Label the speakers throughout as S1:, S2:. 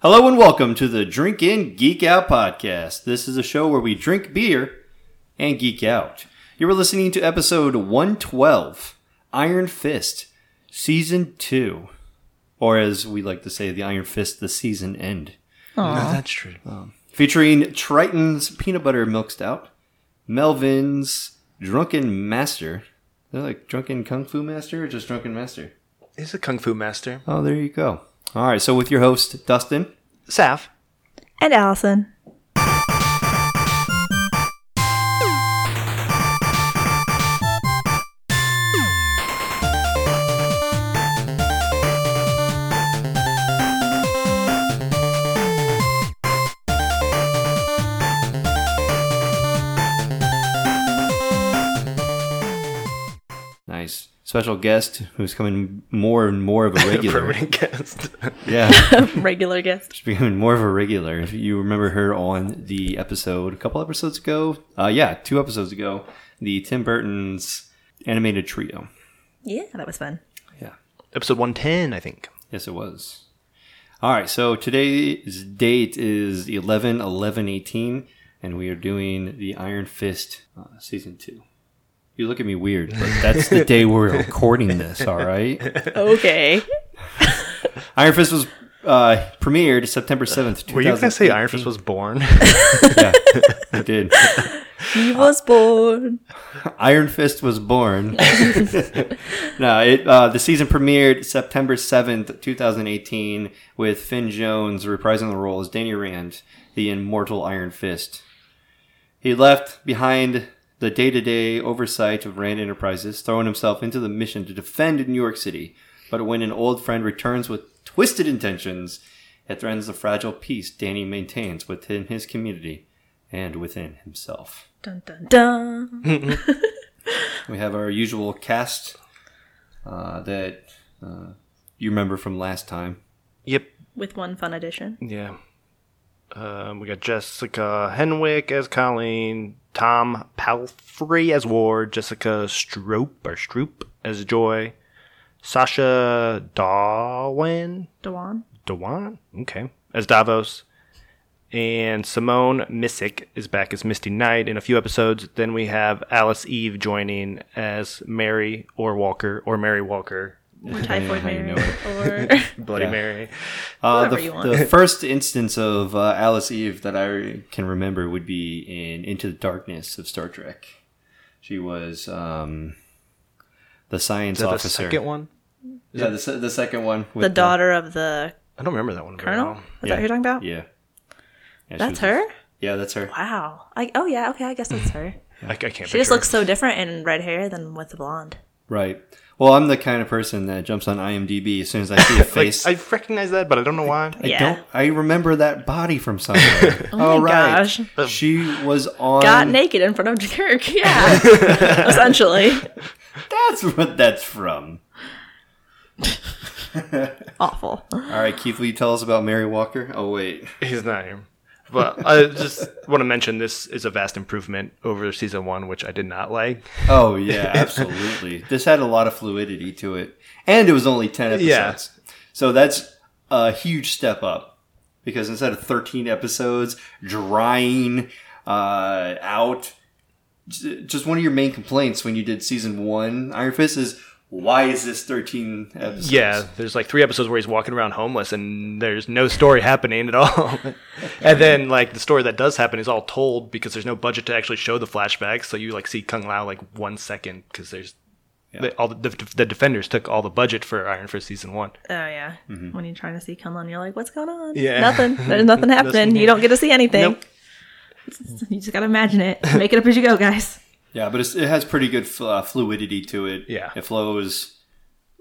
S1: Hello and welcome to the Drink In Geek Out podcast. This is a show where we drink beer and geek out. You are listening to episode 112, Iron Fist, season 2. Or as we like to say, the Iron Fist, the season end.
S2: No, that's true.
S1: Um, Featuring Triton's Peanut Butter Milk Stout, Melvin's Drunken Master. They're like Drunken Kung Fu Master or just Drunken Master?
S2: He's a kung fu master.
S1: Oh, there you go. All right, so with your host, Dustin.
S2: Saf.
S3: And Allison.
S1: Special guest who's coming more and more of a regular.
S2: Permanent guest.
S1: yeah,
S3: Regular guest.
S1: she's becoming more of a regular. If you remember her on the episode a couple episodes ago, uh, yeah, two episodes ago, the Tim Burton's animated trio.
S3: Yeah, that was fun.
S1: Yeah,
S2: Episode 110, I think.
S1: yes, it was. All right, so today's date is 11 11 18, and we are doing the Iron Fist uh, season two. You look at me weird, but that's the day we're recording this, all right?
S3: Okay.
S1: Iron Fist was uh, premiered September 7th,
S2: Were you going to say
S1: 2018.
S2: Iron Fist was born?
S1: Yeah, I did.
S3: He was born.
S1: Iron Fist was born. no, it uh, the season premiered September 7th, 2018, with Finn Jones reprising the role as Danny Rand, the immortal Iron Fist. He left behind the day to day oversight of Rand Enterprises, throwing himself into the mission to defend New York City. But when an old friend returns with twisted intentions, it threatens the fragile peace Danny maintains within his community and within himself.
S3: Dun dun dun.
S1: We have our usual cast uh, that uh, you remember from last time.
S2: yep.
S3: With one fun addition.
S2: Yeah. Um, we got Jessica Henwick as Colleen, Tom Pelphrey as Ward, Jessica Stroop or Stroop as Joy, Sacha Dhawan,
S3: Dhawan,
S2: Dewan, okay, as Davos, and Simone Missick is back as Misty Knight in a few episodes. Then we have Alice Eve joining as Mary or Walker or Mary Walker,
S3: Or Typhoid
S1: how you
S3: Mary.
S1: know
S3: Or
S2: Bloody
S1: Yeah.
S2: Mary.
S1: Uh,
S3: Whoever
S1: the,
S3: you want.
S1: the first instance of uh, Alice Eve that I can remember would be in Into the Darkness of Star Trek. She was um, the science
S2: Is that the
S1: officer.
S2: second one?
S1: Yeah, the, the second one. With
S3: the daughter of the
S2: I don't remember that one. very
S3: colonel.
S2: well.
S3: Is that who you're talking about?
S1: Yeah. Yeah,
S3: That's
S1: was-
S3: her?
S1: Yeah, that's her.
S3: Wow. I, oh, yeah. Okay. I guess that's her.
S2: I, I can't.
S3: She just
S2: picture
S3: looks so different in red hair than with the blonde.
S1: Right. Well, I'm the kind of person that jumps on IMDb as soon as I see a
S2: Like,
S1: face.
S2: I recognize that, but I don't know why.
S1: I
S3: Yeah.
S1: don't. I remember that body from somewhere. oh,
S3: my
S1: right.
S3: gosh.
S1: She was on.
S3: Got naked in front of Kirk. Yeah. Essentially.
S1: That's what that's from.
S3: Awful.
S1: All right, Keith, will you tell us about Mary Walker? Oh wait.
S2: He's not here. But I just want to mention this is a vast improvement over season one, which I did not like.
S1: Oh yeah, absolutely. this had a lot of fluidity to it, and it was only ten episodes.
S2: Yeah.
S1: So that's a huge step up because instead of thirteen episodes drying uh, out, just one of your main complaints when you did season one, Iron Fist is why is this thirteen episodes?
S2: Yeah, there's like three episodes where he's walking around homeless and there's no story happening at all. and then like the story that does happen is all told because there's no budget to actually show the flashbacks. So you like see Kunlun like one second because there's the, all the, the, the defenders took all the budget for Iron Fist season one.
S3: Oh yeah. Mm-hmm. When you're trying to see Kunlun, you're like, what's going on?
S2: Yeah.
S3: Nothing. There's nothing happening. you don't get to see anything.
S2: Nope.
S3: You just gotta imagine it. Make it up as you go, guys.
S1: Yeah, but it's, it has pretty good fl- uh, fluidity to it.
S2: Yeah.
S1: it flows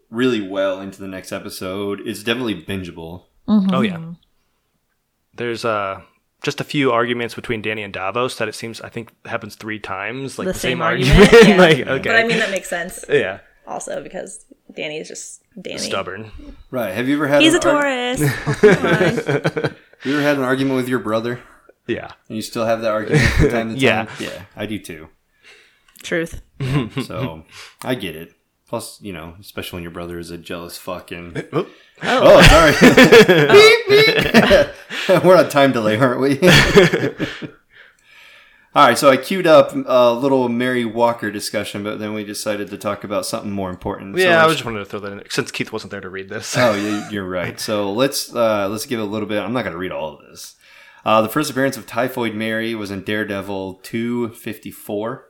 S1: really well into the next episode. It's definitely bingeable.
S2: Oh yeah. There's uh just a few arguments between Danny and Davos that it seems I think happens three times, like
S3: The
S2: the,
S3: same
S2: same,
S3: argument,
S2: argument.
S3: yeah.
S2: like okay,
S3: But I mean that makes sense
S2: yeah,
S3: also because Danny is just Danny.
S2: stubborn.
S1: Right? Have you ever had
S3: He's a
S1: an arg-
S3: Taurus. Oh, come on.
S1: you ever had an argument with your brother
S2: Yeah,
S1: and you still have that argument from time to time?
S2: Yeah.
S1: yeah, I do too.
S3: Truth.
S1: So I get it. Plus, you know, especially when your brother is a jealous fucking. and.
S2: Oop.
S1: Oh, sorry. Beep, beep. We're on time delay, aren't we? All right, so I queued up a little Mary Walker discussion, but then we decided to talk about something more important. So
S2: Yeah, I was just wanted to throw that in since Keith wasn't there to read this.
S1: Oh, you- you're right. So let's uh, let's give a little bit. I'm not going to read all of this. Uh, the first appearance of Typhoid Mary was in Daredevil 254.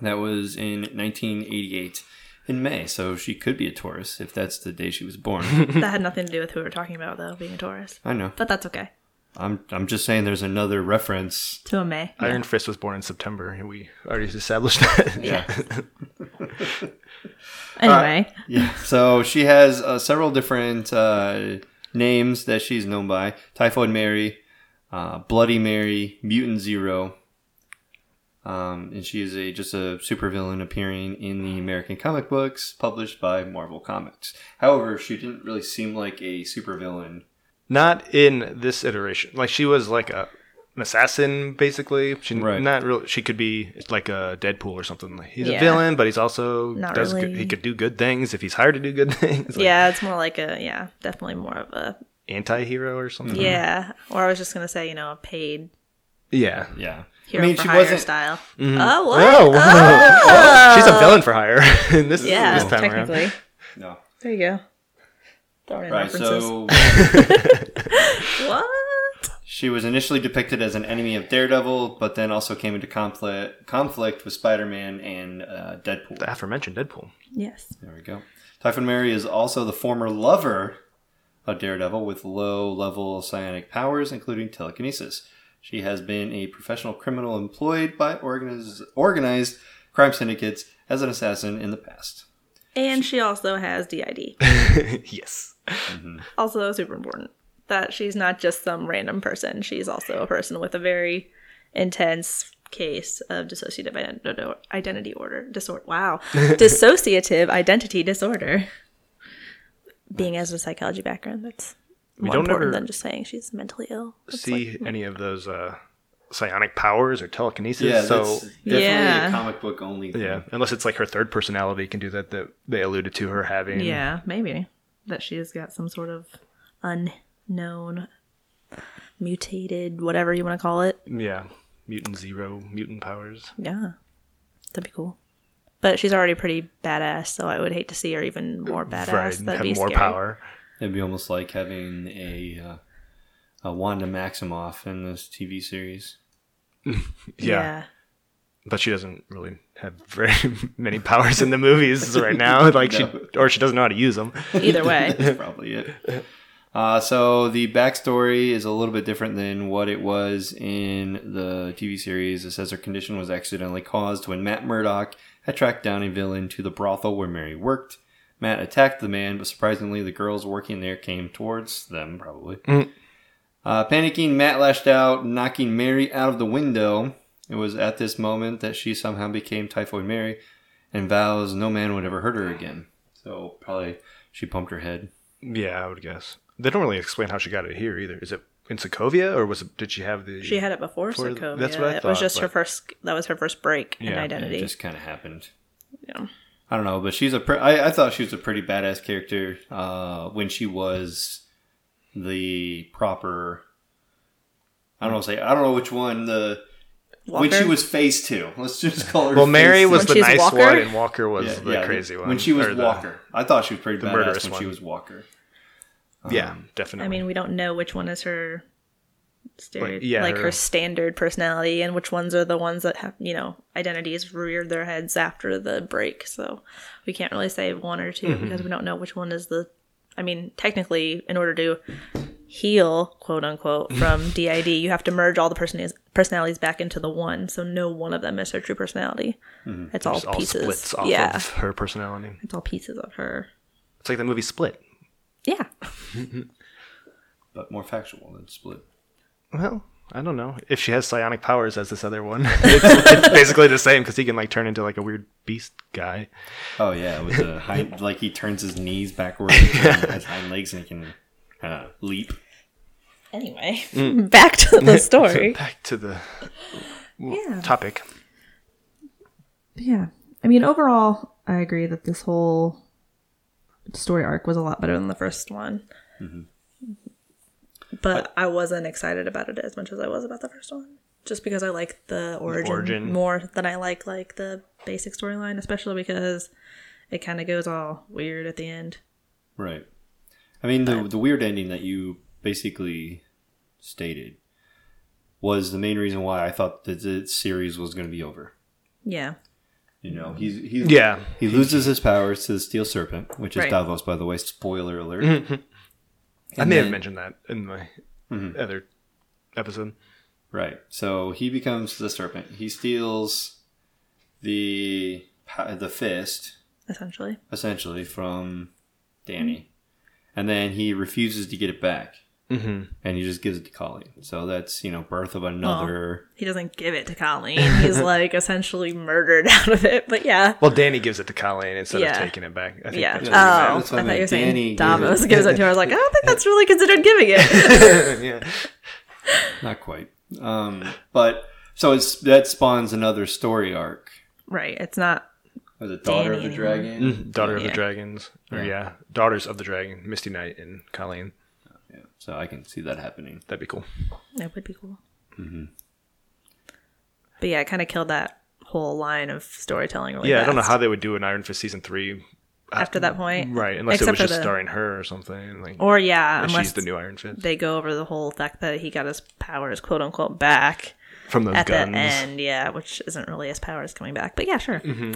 S1: That was in 1988 in May. So she could be a Taurus if that's the day she was born.
S3: That had nothing to do with who we were talking about, though, being a Taurus.
S1: I know.
S3: But that's okay.
S1: I'm I'm just saying there's another reference.
S3: To a May.
S2: Iron Fist was born in September, and we already established that.
S1: Yeah.
S3: Anyway,
S1: Yeah. So she has uh, several different uh, names that she's known by: Typhoid Mary, uh, Bloody Mary, Mutant Zero. Um, and she is a just a supervillain appearing in the American comic books published by Marvel Comics. However, she didn't really seem like a supervillain.
S2: Not in this iteration. Like she was like a an assassin, basically. She
S1: Right.
S2: not real. She could be like a Deadpool or something. Like he's
S3: Yeah.
S2: a villain, but he's also
S3: Not
S2: does good,
S3: really.
S2: he could do good things if he's hired to do good things. Like
S3: yeah, it's more like a, yeah, definitely more of a,
S2: anti-hero or something.
S3: yeah. Or I was just going to say, you know, a paid
S2: Yeah.
S1: Yeah.
S3: Hero
S1: I mean,
S3: for
S1: she
S3: hire
S1: wasn't.
S3: style.
S2: Mm-hmm.
S3: Oh, what?
S2: Oh, wow. She's a villain for hire in this,
S3: Yeah,
S2: this time around.
S3: technically.
S1: No.
S3: There you go. Throwing in
S1: Right.
S3: references.
S1: So
S3: what?
S1: She was initially depicted as an enemy of Daredevil, but then also came into conflict conflict with Spider-Man and uh, Deadpool.
S2: The aforementioned Deadpool.
S3: Yes.
S1: There we go. Typhoid Mary is also the former lover of Daredevil with low-level psionic powers, including telekinesis. She has been a professional criminal employed by organized, organized crime syndicates as an assassin in the past.
S3: And she also has DID.
S2: yes. Mm-hmm.
S3: also super important that she's not just some random person. She's also a person with a very intense case of dissociative ident- identity order disorder. Wow, dissociative identity disorder. Being as a psychology background, that's
S2: We
S3: more
S2: don't
S3: important
S2: ever
S3: than just saying she's mentally ill. It's
S2: See
S3: like-
S2: any of those uh, psionic powers or telekinesis?
S1: Yeah,
S2: so
S1: that's definitely
S3: Yeah.
S1: a comic book only. Thing.
S2: yeah, unless it's like her third personality can do that. That they alluded to her having.
S3: yeah, maybe that she has got some sort of unknown, mutated, whatever you want to call it.
S2: Yeah. Mutant zero, mutant powers.
S3: Yeah, that'd be cool. But she's already pretty badass, so I would hate to see her even more badass.
S2: right.
S3: That'd
S2: Have
S3: be
S2: more
S3: scary.
S2: power.
S1: It'd be almost like having a uh, a Wanda Maximoff in this TV series.
S2: Yeah. But she doesn't really have very many powers in the movies right now. Like
S1: No.
S2: she, or she doesn't know how to use them.
S3: Either way,
S1: That's probably it. Uh, so the backstory is a little bit different than what it was in the TV series. It says her condition was accidentally caused when Matt Murdock had tracked down a villain to the brothel where Mary worked. Matt attacked the man, but surprisingly, the girls working there came towards them, probably.
S2: Mm.
S1: Uh, panicking, Matt lashed out, knocking Mary out of the window. It was at this moment that she somehow became Typhoid Mary and vows no man would ever hurt her again. So probably she pumped her head.
S2: Yeah, I would guess. They don't really explain how she got it here either. Is it in Sokovia or was it? Did she have the?
S3: she had it before
S2: For-
S3: Sokovia.
S2: that's what I
S3: it was just her first. That was her first break in
S2: Yeah,
S1: And
S3: identity.
S1: It just kind of happened.
S3: Yeah.
S1: I don't know, but she's a. Pre- I, I thought she was a pretty badass character uh, when she was the proper. I don't know. Say I don't know which one the when she was phase two. Let's just call her.
S2: Well, Mary
S1: phase
S2: was
S3: When
S2: the nice
S3: Walker?
S2: one, and Walker was
S1: Yeah,
S2: the
S1: yeah,
S2: crazy one.
S1: When she was
S2: or the-
S1: Walker, I thought she was pretty
S2: the
S1: badass
S2: murderous
S1: when she was Walker.
S2: Yeah,
S1: Um,
S2: definitely.
S3: I mean, we don't know which one is her. Stereo-
S2: Like, yeah,
S3: like
S2: her-
S3: her standard personality, and which ones are the ones that have you know identities reared their heads after the break. So we can't really say one or 2
S2: Mm-hmm.
S3: because we don't know which one is the. I mean, technically, in order to heal, quote unquote, from DID, you have to merge all the personalities personalities back into the one. So no one of them is her true personality. It's all
S2: Just all
S3: pieces.
S2: splits off
S3: yeah,
S2: of her personality.
S3: it's all pieces of her.
S2: It's like the movie Split.
S3: Yeah,
S1: but more factual than Split.
S2: Well, I don't know if she has psionic powers as this other one. it's, it's basically the same because he can like turn into like a weird beast guy.
S1: Oh yeah, with the hind, like he turns his knees backwards and has hind legs and he can kind uh, of leap.
S3: Anyway,
S2: Mm.
S3: back to the story.
S2: Back to the
S3: Yeah.
S2: topic.
S3: Yeah. I mean, overall, I agree that this whole story arc was a lot better than the first one. But I wasn't excited about it as much as I was about the first one. Just because I like the origin,
S2: origin.
S3: more than I like like the basic storyline, especially because it kind of goes all weird at the end.
S1: Right. I mean, the the weird ending that you basically stated was the main reason why I thought that the series was going to be over.
S3: Yeah.
S1: You know, he's he's
S2: Yeah.
S1: he loses his powers to the Steel Serpent, which is
S3: Right.
S1: Davos, by the way. Spoiler alert. Mm-hmm.
S2: I
S1: And
S2: may have mentioned that in my mm-hmm. other episode.
S1: Right. So he becomes the Serpent. He steals the the fist
S3: Essentially.
S1: essentially from Danny, and then he refuses to get it back,
S2: hmm
S1: and he just gives it to Colleen. So that's you know birth of another.
S3: He doesn't give it to Colleen. He's like essentially murdered out of it. But yeah.
S2: Well, Danny gives it to Colleen instead
S3: Yeah.
S2: of taking it back. I think
S3: Yeah.
S2: that's
S3: Oh,
S2: what
S3: I
S2: he
S1: That's what I
S3: thought you were saying
S1: Danny
S3: Davos gives it to her. I was like, I don't think that's really considered giving it.
S2: yeah.
S1: Not quite. Um, but so it's that spawns another story arc.
S3: right. It's not.
S1: Was it Daughter of the
S3: anymore.
S1: Dragon?
S2: Mhm. Daughter of the Dragons. Or
S1: Yeah.
S2: yeah. Daughters of the Dragon. Misty Knight and Colleen.
S1: Yeah. So I can see that happening.
S2: That'd be cool.
S3: That would be cool.
S1: Mm-hmm.
S3: But yeah, it kind of killed that whole line of storytelling. Really
S2: yeah, I don't know how they would do an Iron Fist season three.
S3: after that point.
S2: Right, unless
S3: Except
S2: it was just
S3: the-
S2: starring her or something. Like,
S3: Or yeah, unless
S2: she's the new Iron Fist
S3: they go over the whole fact that he got his powers, quote unquote, back
S2: from those
S3: at
S2: guns.
S3: the end. Yeah, which isn't really his powers coming back. But yeah, sure.
S2: Mm-hmm.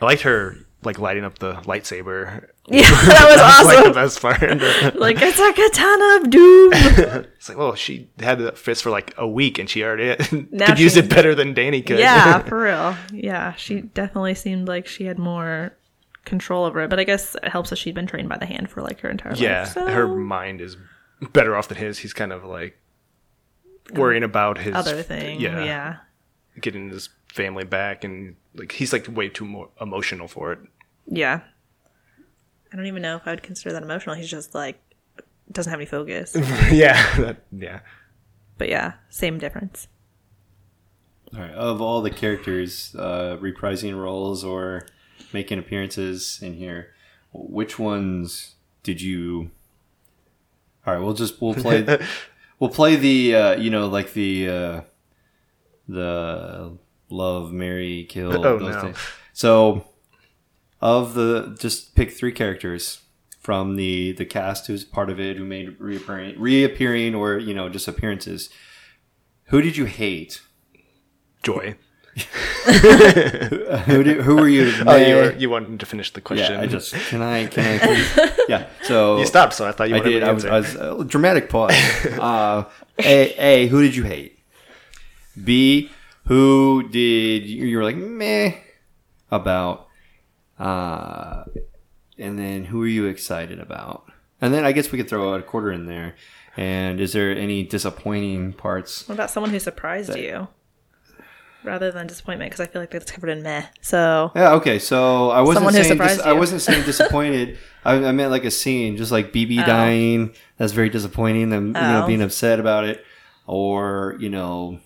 S2: I liked her like lighting up the lightsaber.
S3: Yeah, that was
S2: That's like the best part.
S3: like it's a katana of doom.
S2: it's like, well, she had the fist for like a week and she already
S3: Now
S2: could use it better than Danny could.
S3: yeah, for real. Yeah, she definitely seemed like she had more control over it. But I guess it helps that she'd been trained by the hand for like her entire
S2: yeah.
S3: life. So
S2: Her mind is better off than his. He's kind of like worrying about his
S3: other thing.
S2: Yeah,
S3: Yeah.
S2: getting his family back and like he's like way too more emotional for it.
S3: Yeah. I don't even know if I would consider that emotional. He's just like doesn't have any focus.
S2: yeah, that, yeah.
S3: but yeah, same difference.
S1: All right. Of all the characters uh, reprising roles or making appearances in here, which ones did you? All right, we'll just we'll play we'll play the uh, you know like the uh, the love, marry, kill.
S2: Oh,
S1: those
S2: no.
S1: things. So of the just pick three characters from the the cast who's part of it who made reappearing reappearing or you know just appearances. Who did you hate?
S2: Joy.
S1: who who were you?
S2: Oh, you were, you wanted to finish the question.
S1: Yeah, I just can I can I please? yeah. So
S2: you stopped, so I thought you
S1: I did. I was. I was uh, dramatic pause. Uh, a A who did you hate? B who did you, were like meh about? Uh, and then who are you excited about? And then I guess we could throw out a quarter in there. And is there any disappointing parts?
S3: What about someone who surprised you? Rather than disappointment, because I feel like that's covered in meh. So
S1: Yeah, okay. So I wasn't
S3: Someone who
S1: saying dis- I wasn't saying disappointed. I, I meant like a scene, just like BB dying. That's very disappointing. Them, you know,
S3: Oh.
S1: being upset about it, or you know,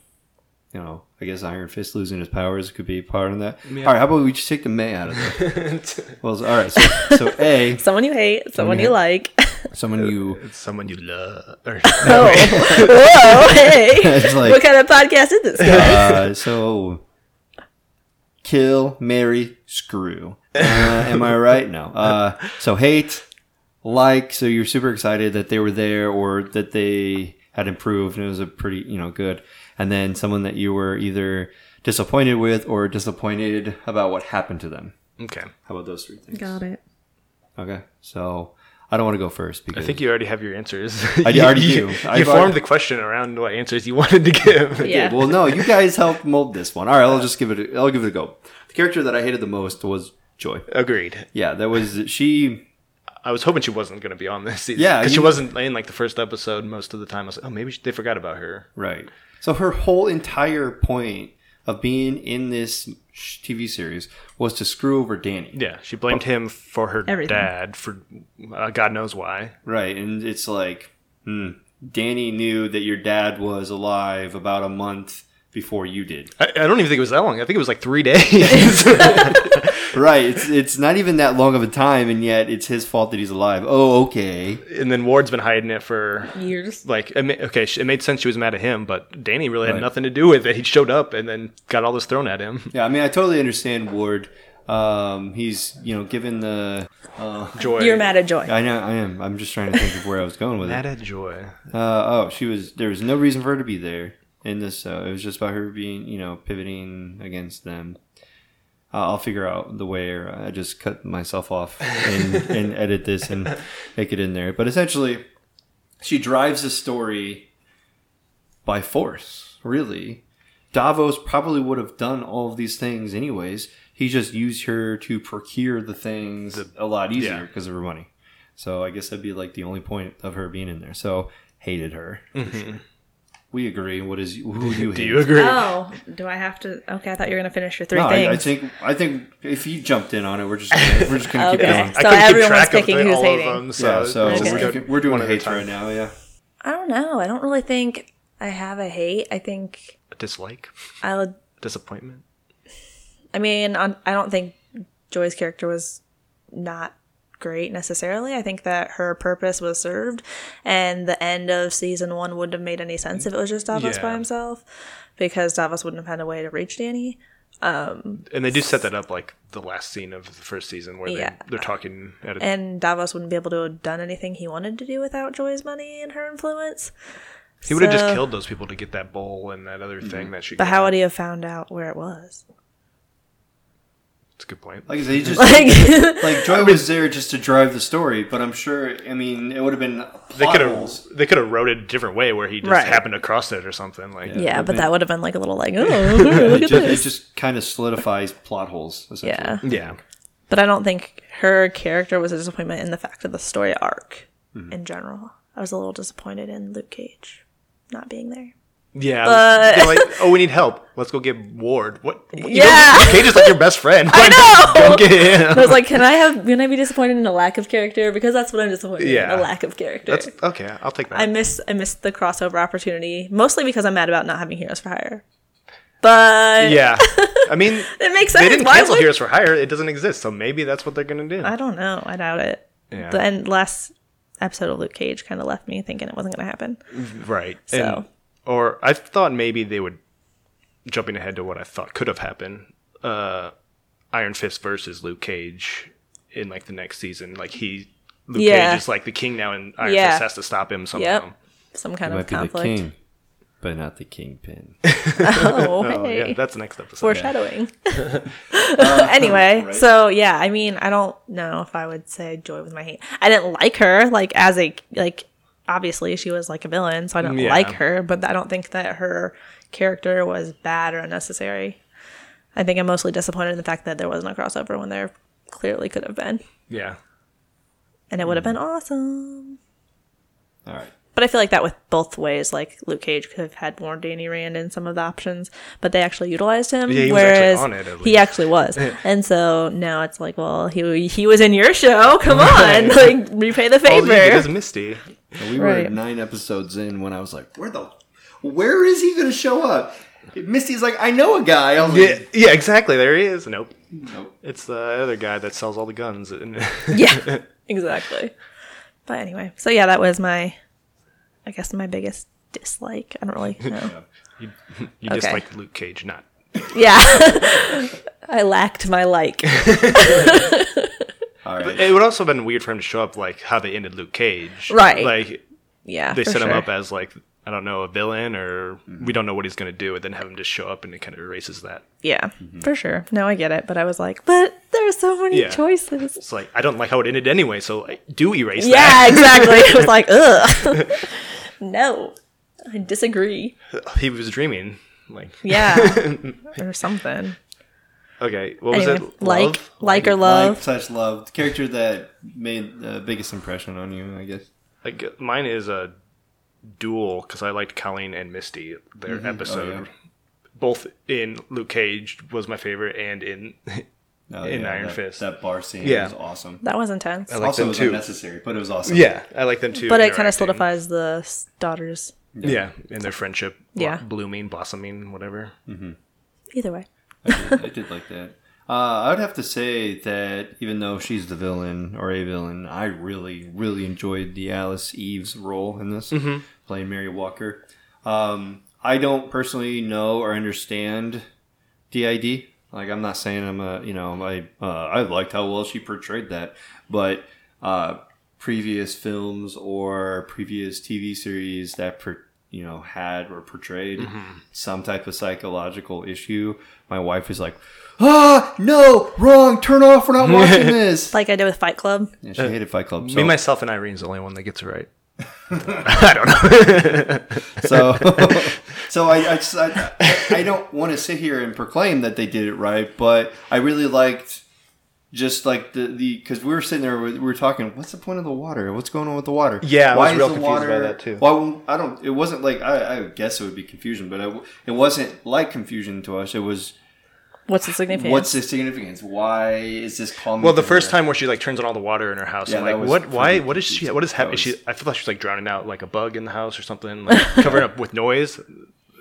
S1: you know. I guess Iron Fist losing his powers could be part of that. All right, how about we just take the May out of it? well, all right. So, so A,
S3: someone you hate, someone
S1: you
S3: you like.
S1: someone you.
S2: It's someone you love. Or,
S3: oh, whoa, hey!
S1: Like-
S3: what kind of podcast is this? guys?
S1: Uh, so kill, marry, screw. Uh, am I right? No. Uh, so hate, like. So you're super excited that they were there or that they had improved and it was a pretty, you know, good. And then someone that you were either disappointed with or disappointed about what happened to them.
S2: okay.
S1: How about those three things?
S3: Got it.
S1: Okay. So I don't want to go first because I
S2: think you already have your answers.
S1: I
S2: You-
S1: already
S2: you,
S1: do.
S2: You
S1: I've
S2: formed
S1: already-
S2: the question around what answers you wanted to give.
S3: Yeah.
S1: Well, no, you guys helped mold this one. All right, I'll just give it. A, I'll give it a go. The character that I hated the most was Joy.
S2: Agreed.
S1: Yeah, that was she.
S2: I was hoping she wasn't going to be on this season.
S1: Yeah,
S2: because she wasn't in like the first episode most of the time. I was like, oh, maybe they forgot about her.
S1: Right. So her whole entire point of being in this TV series was to screw over Danny.
S2: Yeah, she blamed him for her
S3: Everything.
S2: dad for uh, God knows why.
S1: Right, and it's like, hmm, Danny knew that your dad was alive about a month before you did.
S2: I, I don't even think it was that long. I think it was like three days.
S1: Right. It's it's not even that long of a time, and yet it's his fault that he's alive. Oh, okay.
S2: and then Ward's been hiding it for
S3: Years.
S2: like it ma- okay, it made sense she was mad at him, but Danny really had
S1: Right.
S2: nothing to do with it. He showed up and then got all this thrown at him.
S1: Yeah, I mean, I totally understand Ward. Um, he's you know given the. Uh,
S2: Joy,
S3: You're mad at Joy.
S1: I know I am. I'm just trying to think of where I was going with
S2: mad
S1: it.
S2: Mad at Joy.
S1: Uh, oh, she was. There was no reason for her to be there in this. Uh, it was just about her being, you know, pivoting against them. I'll figure out the way, or I just cut myself off and, and edit this and make it in there. But essentially, she drives the story by force. Really, Davos probably would have done all of these things anyways. He just used her to procure the things a lot easier
S2: yeah.
S1: because of her money. So I guess that'd be like the only point of her being in there. So hated her. Mm-hmm. We agree. What is who do you hate?
S2: Do you agree?
S3: Oh, do I have to? Okay, I thought you were gonna finish your three
S1: No,
S3: things.
S1: I, I think I think if you jumped in on it, we're just gonna, we're just gonna keep going.
S3: So
S2: couldn't keep
S3: everyone's
S2: track of
S3: picking
S2: the-
S3: who's
S2: all of
S3: hating.
S2: them, so
S1: yeah, so
S3: Okay.
S1: we're,
S2: go
S1: we're doing
S2: one a
S1: hates
S2: time.
S1: right now. Yeah.
S3: I don't know. I don't really think I have a hate. I think
S2: A dislike,
S3: I would.
S2: disappointment.
S3: I mean, on, I don't think Joy's character was not great necessarily. I think that her purpose was served, and the end of season one wouldn't have made any sense if it was just Davos by himself, because Davos wouldn't have had a way to reach Danny.
S2: Um, and they do set that up like the last scene of the first season where
S3: Yeah.
S2: they, they're talking at a
S3: And Davos wouldn't be able to have done anything he wanted to do without Joy's money and her influence.
S2: He would have just killed those people to get that bowl and that other thing mm-hmm. that she.
S3: But
S2: got.
S3: how would he have found out where it was?
S2: That's a good point.
S1: Like I said, he just
S3: Like,
S1: like Joy was there just to drive the story, but I'm sure. I mean, it would have been
S2: They
S1: plot
S2: could have
S1: holes.
S2: they could have wrote it a different way where he just
S3: Right.
S2: happened to cross it or something like.
S3: yeah, but
S1: but-
S3: that would have been like a little like, oh,
S1: It
S3: look at
S1: just, it just kind of solidifies plot holes. Essentially.
S3: Yeah.
S2: Yeah.
S3: But I don't think her character was a disappointment in the fact of the story arc mm-hmm. in general. I was a little disappointed in Luke Cage not being there.
S2: Yeah.
S3: But-
S2: they're like, oh, we need help. Let's go get Ward. What? You
S3: Yeah.
S2: Know, Cage is like your best friend.
S3: I know!
S2: Go get him.
S3: I was like, can I have? Can I be disappointed in a lack of character? Because that's what I'm disappointed
S2: Yeah.
S3: in—a lack of character.
S2: That's okay. I'll take that.
S3: I miss I missed the crossover opportunity mostly because I'm mad about not having Heroes for Hire. But
S2: yeah. I mean,
S3: it makes sense.
S2: they didn't
S3: Why
S2: cancel
S3: would-
S2: Heroes for Hire. It doesn't exist. So maybe that's what they're gonna do.
S3: I don't know. I doubt it.
S2: Yeah.
S3: The end last episode of Luke Cage kind of left me thinking it wasn't going to happen.
S2: Mm, right.
S3: So-
S2: And, or I thought maybe they would jumping ahead to what I thought could have happened. Uh, Iron Fist versus Luke Cage in like the next season. Like he, Luke
S3: Yeah.
S2: Cage is like the king now, and Iron
S3: Yeah.
S2: Fist has to stop him somehow.
S3: Yep. Some kind
S1: It
S3: of
S1: might be the
S3: conflict.
S1: king, but not the kingpin.
S3: Oh,
S2: Oh yeah, that's the next episode.
S3: Foreshadowing. anyway, so yeah, I mean, I don't know if I would say Joy was my hate. I didn't like her, like as a like. Obviously, she was like a villain, so I don't mm,
S2: Yeah.
S3: like her. But I don't think that her character was bad or unnecessary. I think I'm mostly disappointed in the fact that there wasn't a crossover when there clearly could have been,
S2: Yeah.
S3: and it would have mm. been awesome.
S1: All right.
S3: But I feel like that with both ways. Like Luke Cage could have had more Danny Rand in some of the options, but they actually utilized him.
S2: Yeah, he was actually
S3: whereas
S2: on it, at
S3: he actually was, and so now it's like, well, he he was in your show. Come on, like repay the
S2: Oh, yeah, it
S3: favor.
S2: is Misty.
S1: And we were
S3: Right.
S1: nine episodes in when I was like, "Where the, where is he going to show up?" Misty's like, "I know a guy." I was
S2: Yeah, yeah, exactly. There he is. Nope.
S1: nope.
S2: It's the other guy that sells all the guns.
S3: yeah, exactly. But anyway, so yeah, that was my, I guess my biggest dislike. I don't really know.
S2: you you
S3: Okay.
S2: dislike Luke Cage, not
S3: yeah, I lacked my like.
S1: All right.
S2: It would also have been weird for him to show up like how they ended Luke Cage.
S3: Right.
S2: Like
S3: Yeah,
S2: they
S3: for
S2: set him up as like I don't know a villain or
S1: Mm-hmm.
S2: we don't know what he's gonna do, and then have him just show up and it kind of erases that.
S3: Yeah, for sure. No, I get it, but I was like, but there's so many
S2: Yeah.
S3: choices.
S2: It's like I don't like how it ended anyway, so I do erase
S3: Yeah,
S2: that.
S3: exactly. It was like, ugh. No, I disagree.
S2: he was dreaming. Like
S3: Yeah, or something.
S2: okay, what was
S3: Anyway,
S2: it?
S3: like,
S2: Love?
S3: like or
S1: Like
S3: love.
S1: slash love. The character that made the biggest impression on you, I guess.
S2: Like mine is a duel because I liked Colleen and Misty. Their episode,
S1: Oh, yeah.
S2: both in Luke Cage was my favorite, and in
S1: Oh,
S2: In Iron
S1: that,
S2: Fist.
S1: That bar scene
S2: Yeah.
S1: was awesome.
S3: That was intense.
S2: I like
S1: also,
S2: them
S1: it was
S2: too.
S1: unnecessary, but it was awesome.
S2: yeah, I like them too.
S3: but it kind of solidifies the daughter's
S2: Yeah, and their friendship,
S3: Yeah.
S2: blooming, blossoming, whatever.
S3: Either way.
S1: I did, I did like that. Uh, I would have to say that even though she's the villain or a villain, I really, really enjoyed the Alice Eves role in this, playing Mary Walker. Um, I don't personally know or understand DID. Like, I'm not saying I'm a, you know, I uh, I liked how well she portrayed that, but uh, previous films or previous TV series that per, you know had or portrayed some type of psychological issue, my wife is like, "Ah, no, wrong, turn off. We're not watching this."
S3: Like I did with Fight Club.
S1: yeah, she hated Fight Club. So,
S2: Me, myself, and Irene's the only one that gets it right. I don't know.
S1: so, so I, I, just- I, I don't want to sit here and proclaim that they did it right, but I really liked just like the the because we were sitting there, we were talking. What's the point of the water? What's going on with the water?
S2: Yeah, I was
S1: is
S2: real
S1: the
S2: confused by that, too.
S1: Why? I don't. It wasn't like I, I guess it would be confusion, but it, it wasn't like confusion to us. It was
S3: What's the significance?
S1: what's the significance? Why is this calming?
S2: Well, the
S1: to
S2: first
S1: her?
S2: time where she like turns on all the water in her house,
S1: Yeah,
S2: I'm like, what? Why? What is she? What is happening? She, I feel like she's like drowning out like a bug in the house or something, like covering up with noise.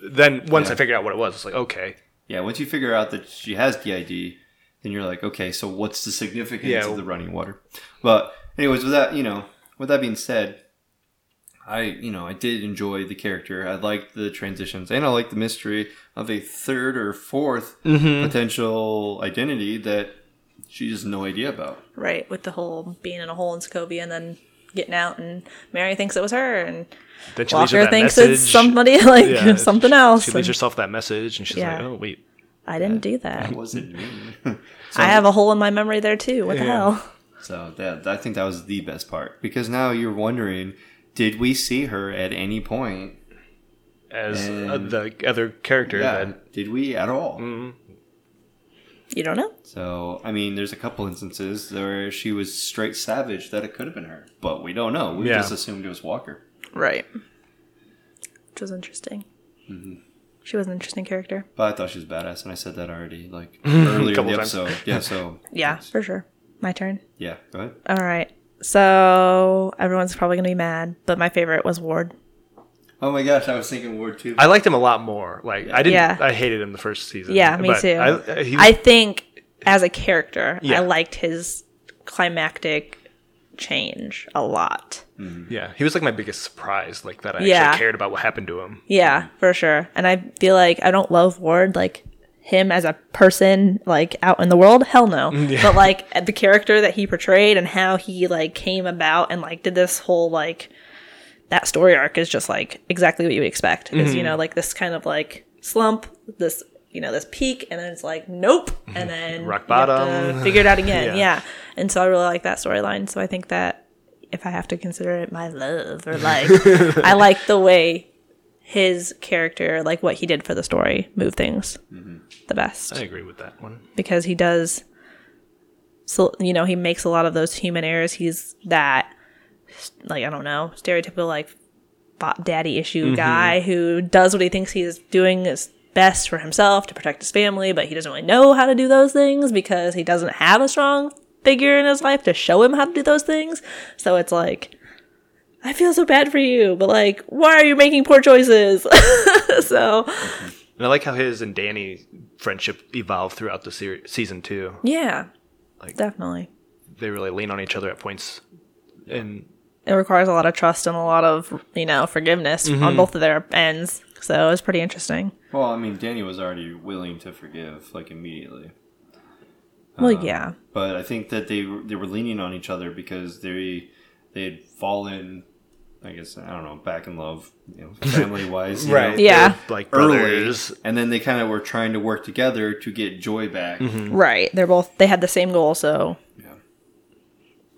S2: Then once
S1: Yeah.
S2: I figured out what it was, it's like okay,
S1: Yeah, once you figure out that she has DID, then you're like, okay, so what's the significance
S2: Yeah.
S1: of the running water? But anyways, with that, you know, with that being said, I, you know, I did enjoy the character. I liked the transitions, and I liked the mystery of a third or 4th
S2: Mm-hmm.
S1: potential identity that she has no idea about.
S3: right with the whole being in a hole in Sokovia and then getting out, and Mary thinks it was her, and
S2: then she leaves her
S3: Walker thinks
S2: message.
S3: it's somebody like
S2: Yeah,
S3: something
S2: she-
S3: else.
S2: She leaves
S3: and
S2: herself that message, and she's
S3: Yeah.
S2: like, oh wait,
S3: I didn't do that.
S1: It Was it me?
S3: I have a hole in my memory there too. What the hell?
S1: So that I think that was the best part because now you're wondering, did we see her at any point?
S2: As uh, the other character
S1: Yeah,
S2: that
S1: did we at all?
S3: You don't know?
S1: So, I mean, there's a couple instances where she was straight savage that it could have been her, but we don't know. We
S2: Yeah.
S1: just assumed it was Walker.
S3: Right. Which was interesting.
S1: Mm-hmm.
S3: She was an interesting character.
S1: But I thought she was badass, and I said that already, like earlier in the
S2: Couple times.
S1: episode. Yeah, so
S3: Yeah, for sure. My turn.
S1: yeah, go ahead.
S3: All right. So everyone's probably gonna be mad, but my favorite was Ward.
S1: Oh my gosh, I was thinking Ward too.
S2: I liked him a lot more. Like I didn't,
S3: Yeah.
S2: I hated him the first season.
S3: Yeah, me
S2: but
S3: too.
S2: I, uh, he,
S3: I think as a character,
S2: Yeah.
S3: I liked his climactic change a lot. Mm-hmm.
S2: yeah, he was like my biggest surprise. Like that I
S3: Yeah.
S2: actually cared about what happened to him.
S3: Yeah, mm-hmm. for sure. And I feel like I don't love Ward like him as a person like out in the world hell no but like the character that he portrayed and how he like came about and like did this whole like that story arc is just like exactly what you would expect. Is you mm-hmm. know like this kind of like slump this you know this peak and then it's like nope. And then
S2: Rock bottom.
S3: figure it out again.
S2: Yeah.
S3: yeah. and so i really like that storyline. So i think that if i have to consider it my love or like i like the way his character like what he did for the story move things mm-hmm. the best.
S2: I agree with that one.
S3: because he does so you know he makes a lot of those human errors. He's that like i don't know stereotypical like daddy issue mm-hmm. guy who does what he thinks he's doing is best for himself to protect his family but he doesn't really know how to do those things because he doesn't have a strong figure in his life to show him how to do those things. So it's like i feel so bad for you but like why are you making poor choices? So mm-hmm.
S2: And I like how his and Danny friendship evolved throughout the series, season two.
S3: yeah
S2: Like-
S3: definitely.
S2: They really lean on each other at points, and
S3: it requires a lot of trust and a lot of you know forgiveness on mm-hmm. both of their ends so it was pretty interesting
S1: Well, I mean, Danny was already willing to forgive, like immediately.
S3: well um, yeah
S1: But I think that they they were leaning on each other because they they had fallen, I guess I don't know, back in love, you know, family wise,
S2: right,
S3: Yeah.
S2: they're like
S1: early,
S2: brothers.
S1: and then they kind of were trying to work together to get Joy back. Mm-hmm.
S3: right they're both they had the same goal so
S1: Yeah.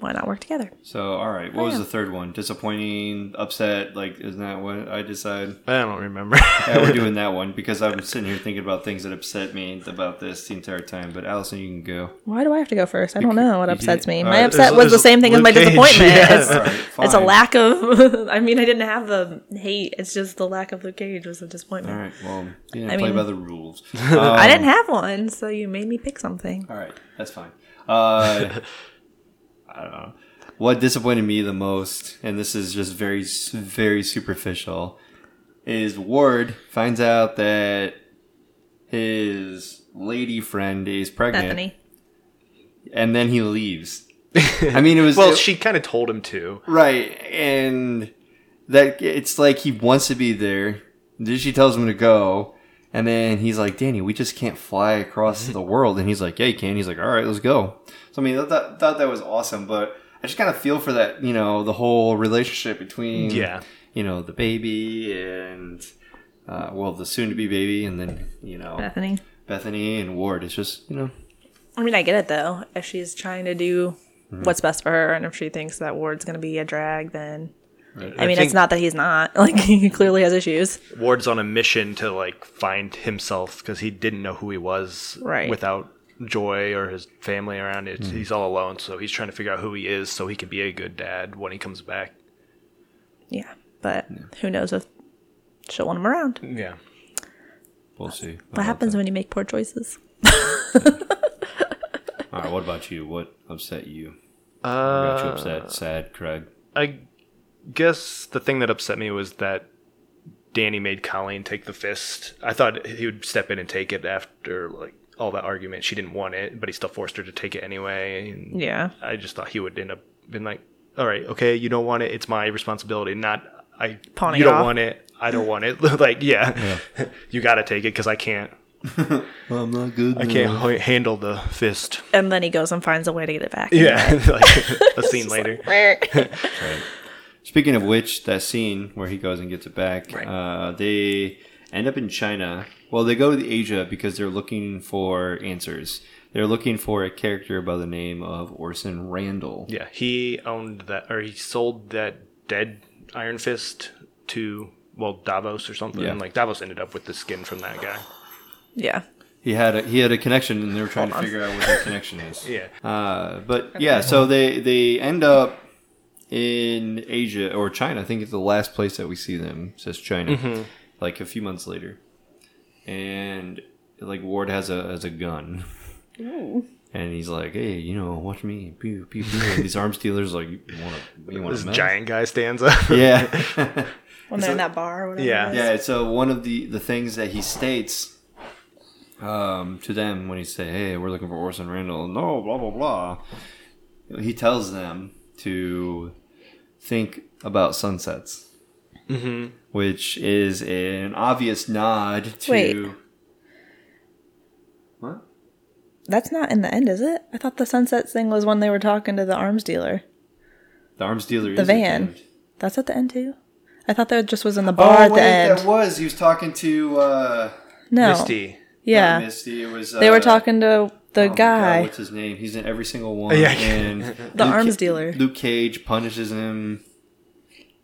S3: Why not work together
S1: So, all right, what was
S3: Yeah.
S1: the third one? Disappointing, upset. Like, isn't that what I decide?
S2: I don't remember.
S1: Yeah, we're doing that one because I'm sitting here thinking about things that upset me about this the entire time. But Allison, you can go.
S3: why do i have to go first i don't know what upsets me
S1: all
S3: my
S1: right.
S3: upset
S2: There's-
S3: was the same thing as my
S2: Cage,
S3: disappointment
S2: yeah.
S3: it's,
S1: All right,
S3: it's a lack of i mean i didn't have the hate it's just the lack of luke cage was a disappointment
S1: All right. Well, you didn't
S3: I
S1: play
S3: mean-
S1: by the rules.
S3: i didn't have one so you made me pick something
S1: All right, that's fine. Uh, I don't know. What disappointed me the most, and this is just very, very superficial, is Ward finds out that his lady friend is pregnant,
S3: Bethany.
S1: and then he leaves. I mean, it was
S2: Well,
S1: it-
S2: she kind of told him to.
S1: right, and that it's like he wants to be there. Then she tells him to go, and then he's like, "Danny, we just can't fly across the world." And he's like, "Yeah, you can." He's like, "All right, let's go." So I mean, I thought, thought that was awesome, but I just kind of feel for that, you know, the whole relationship between
S2: Yeah.
S1: you know, the baby and uh, well, the soon-to-be baby, and then you know
S3: Bethany.
S1: Bethany and Ward. It's just you know,
S3: I mean, I get it though. If she's trying to do
S1: Mm-hmm.
S3: what's best for her, and if she thinks that Ward's going to be a drag, then I mean, it's not that he's not. Like he clearly has issues.
S2: Ward's on a mission to like find himself because he didn't know who he was
S3: Right.
S2: without Joy or his family around. It.
S1: Mm-hmm.
S2: He's all alone, so he's trying to figure out who he is so he can be a good dad when he comes back.
S3: Yeah, but who knows if she'll want him around?
S2: Yeah.
S1: we'll see.
S3: What happens when you make poor choices?
S1: All right, what about you? What upset you? What
S2: Uh,
S1: got you upset? Sad, Craig.
S2: I guess the thing that upset me was that Danny made Colleen take the fist. I thought he would step in and take it after like all that argument. She didn't want it, but he still forced her to take it anyway. And
S3: Yeah.
S2: I just thought he would end up being like, "All right, okay, you don't want it. It's my responsibility. Not I.
S3: Pawning
S2: you don't
S3: off.
S2: want it. I don't want it. like, yeah, you got to take it because I can't.
S1: I'm not good.
S2: I can't h- handle the fist.
S3: And then he goes and finds a way to get it back.
S2: Yeah, like a scene later.
S1: Speaking of which, that scene where he goes and gets it back,
S2: Right.
S1: uh, they end up in China. Well, they go to the Asia because they're looking for answers. They're looking for a character by the name of Orson Randall.
S2: Yeah, he owned that, or he sold that dead Iron Fist to well Davos or something.
S1: Yeah.
S2: And like Davos ended up with the skin from that guy.
S3: Yeah.
S1: He had a he had a connection, and they were trying
S3: Hold
S1: to
S3: on.
S1: figure out what that connection is.
S2: Yeah.
S1: Uh, but yeah, so they they end up in Asia or China. I think it's the last place that we see them. Says China, like a few months later, and like Ward has a has a gun, and he's like, "Hey, you know, watch me, pew pew pew." And these arms dealers like, "You want to? You want
S2: This
S1: to?"
S2: giant guy stands up.
S1: Yeah.
S3: When they're in that bar or whatever.
S2: Yeah.
S1: Yeah, so one of the, the things that he states um, to them when he say, "Hey, we're looking for Orson Randall," no, blah blah blah. He tells them to think about sunsets,
S2: hmm
S1: which is an obvious nod to.
S3: Wait.
S1: What?
S3: That's not in the end, is it? I thought the sunsets thing was when they were talking to the arms dealer.
S1: The arms dealer.
S3: The
S1: is at
S3: van.
S1: end.
S3: That's at the end too. I thought that just was in the
S1: Oh
S3: bar at
S1: wait,
S3: the end.
S1: that was. He was talking to. Uh,
S3: no.
S2: Misty.
S3: Yeah.
S1: not Misty. It was.
S3: They were
S1: uh,
S3: talking to the
S1: oh my God,
S3: guy.
S1: what's his name? He's in every single one.
S2: Yeah.
S1: And
S3: The
S1: Luke
S3: arms
S1: Ca-
S3: dealer.
S1: Luke Cage punishes him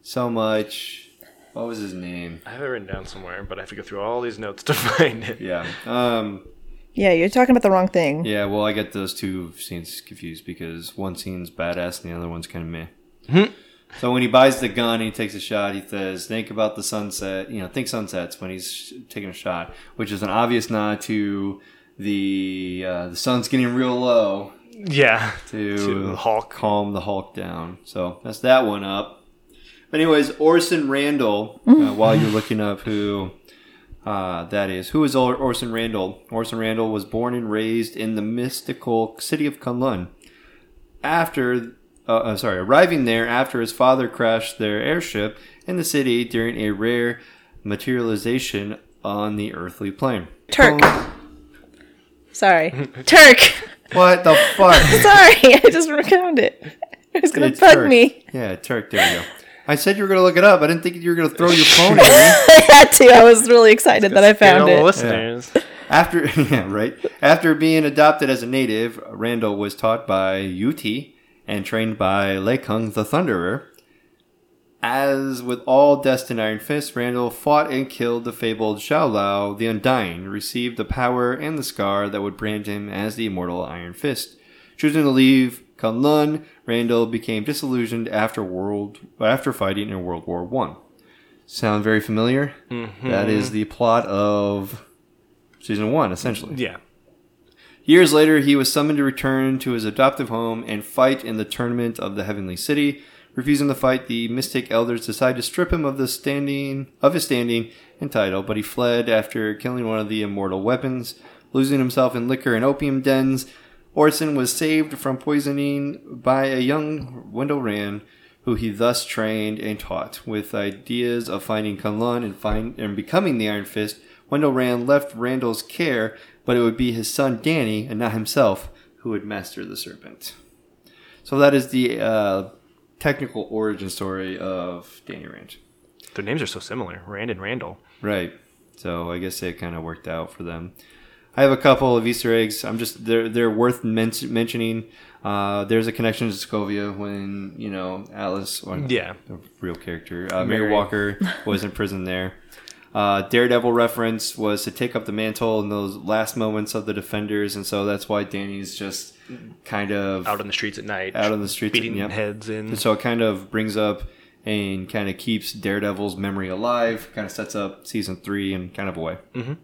S1: so much. What was his name?
S2: I have it written down somewhere, but I have to go through all these notes to find it.
S1: Yeah. Um.
S3: yeah, you're talking about the wrong thing.
S1: Yeah. Well, I get those two scenes confused because one scene's badass and the other one's kind of meh.
S2: Mhm.
S1: So when he buys the gun, and he takes a shot. He says, "Think about the sunset. You know, think sunsets when he's taking a shot," which is an obvious nod to the uh, the sun's getting real low
S2: Yeah.
S1: to,
S2: To Hulk.
S1: calm the Hulk down. So that's that one up. But anyways, Orson Randall. Uh, while you're looking up who uh, that is, who is Or- Orson Randall? Orson Randall was born and raised in the mystical city of Kunlun. After, uh, uh, sorry, arriving there after his father crashed their airship in the city during a rare materialization on the earthly plane.
S3: Turk. Sorry. Turk.
S1: What the fuck?
S3: Sorry, I just found it. It was gonna
S1: It's
S3: bug
S1: Turk.
S3: me.
S1: Yeah, Turk. There we go. I said you were gonna look it up. I didn't think you were gonna throw your phone at me.
S3: I had to. I was really excited that I found
S2: all the
S3: it.
S2: listeners.
S1: After yeah, right. After being adopted as a native, Randall was taught by Yuti and trained by Lei Kung the Thunderer. As with all destined Iron Fist, Randall fought and killed the fabled Shou-Lao, the Undying, received the power and the scar that would brand him as the immortal Iron Fist. Choosing to leave Kunlun, Randall became disillusioned after world after fighting in World War One. Sound very familiar? Mm-hmm. That is the plot of season one, essentially.
S2: Yeah.
S1: Years later, he was summoned to return to his adoptive home and fight in the tournament of the Heavenly City. Refusing to fight, the Mystic Elders decide to strip him of the standing of his standing and title, but he fled after killing one of the immortal weapons, losing himself in liquor and opium dens. Orson was saved from poisoning by a young Wendell Rand, who he thus trained and taught. With ideas of finding Kunlun and find and becoming the Iron Fist, Wendell Rand left Randall's care, but it would be his son Danny and not himself who would master the serpent. So that is the uh, technical origin story of Danny Rand.
S2: Their names are so similar, Rand and Randall.
S1: Right. So I guess it kind of worked out for them. I have a couple of Easter eggs. I'm just they're they're worth men- mentioning. Uh, there's a connection to Sokovia when you know Alice,
S2: Yeah.
S1: real character, uh, Mary.
S2: Mary.
S1: Walker was in prison there. Uh, Daredevil reference was to take up the mantle in those last moments of the Defenders, and so that's why Danny's just kind of
S2: Out on the streets at night.
S1: Out on the streets,
S2: Beating
S1: yep.
S2: heads in.
S1: and so it kind of brings up and kind of keeps Daredevil's memory alive, kind of sets up season three in kind of a way.
S2: Mhm.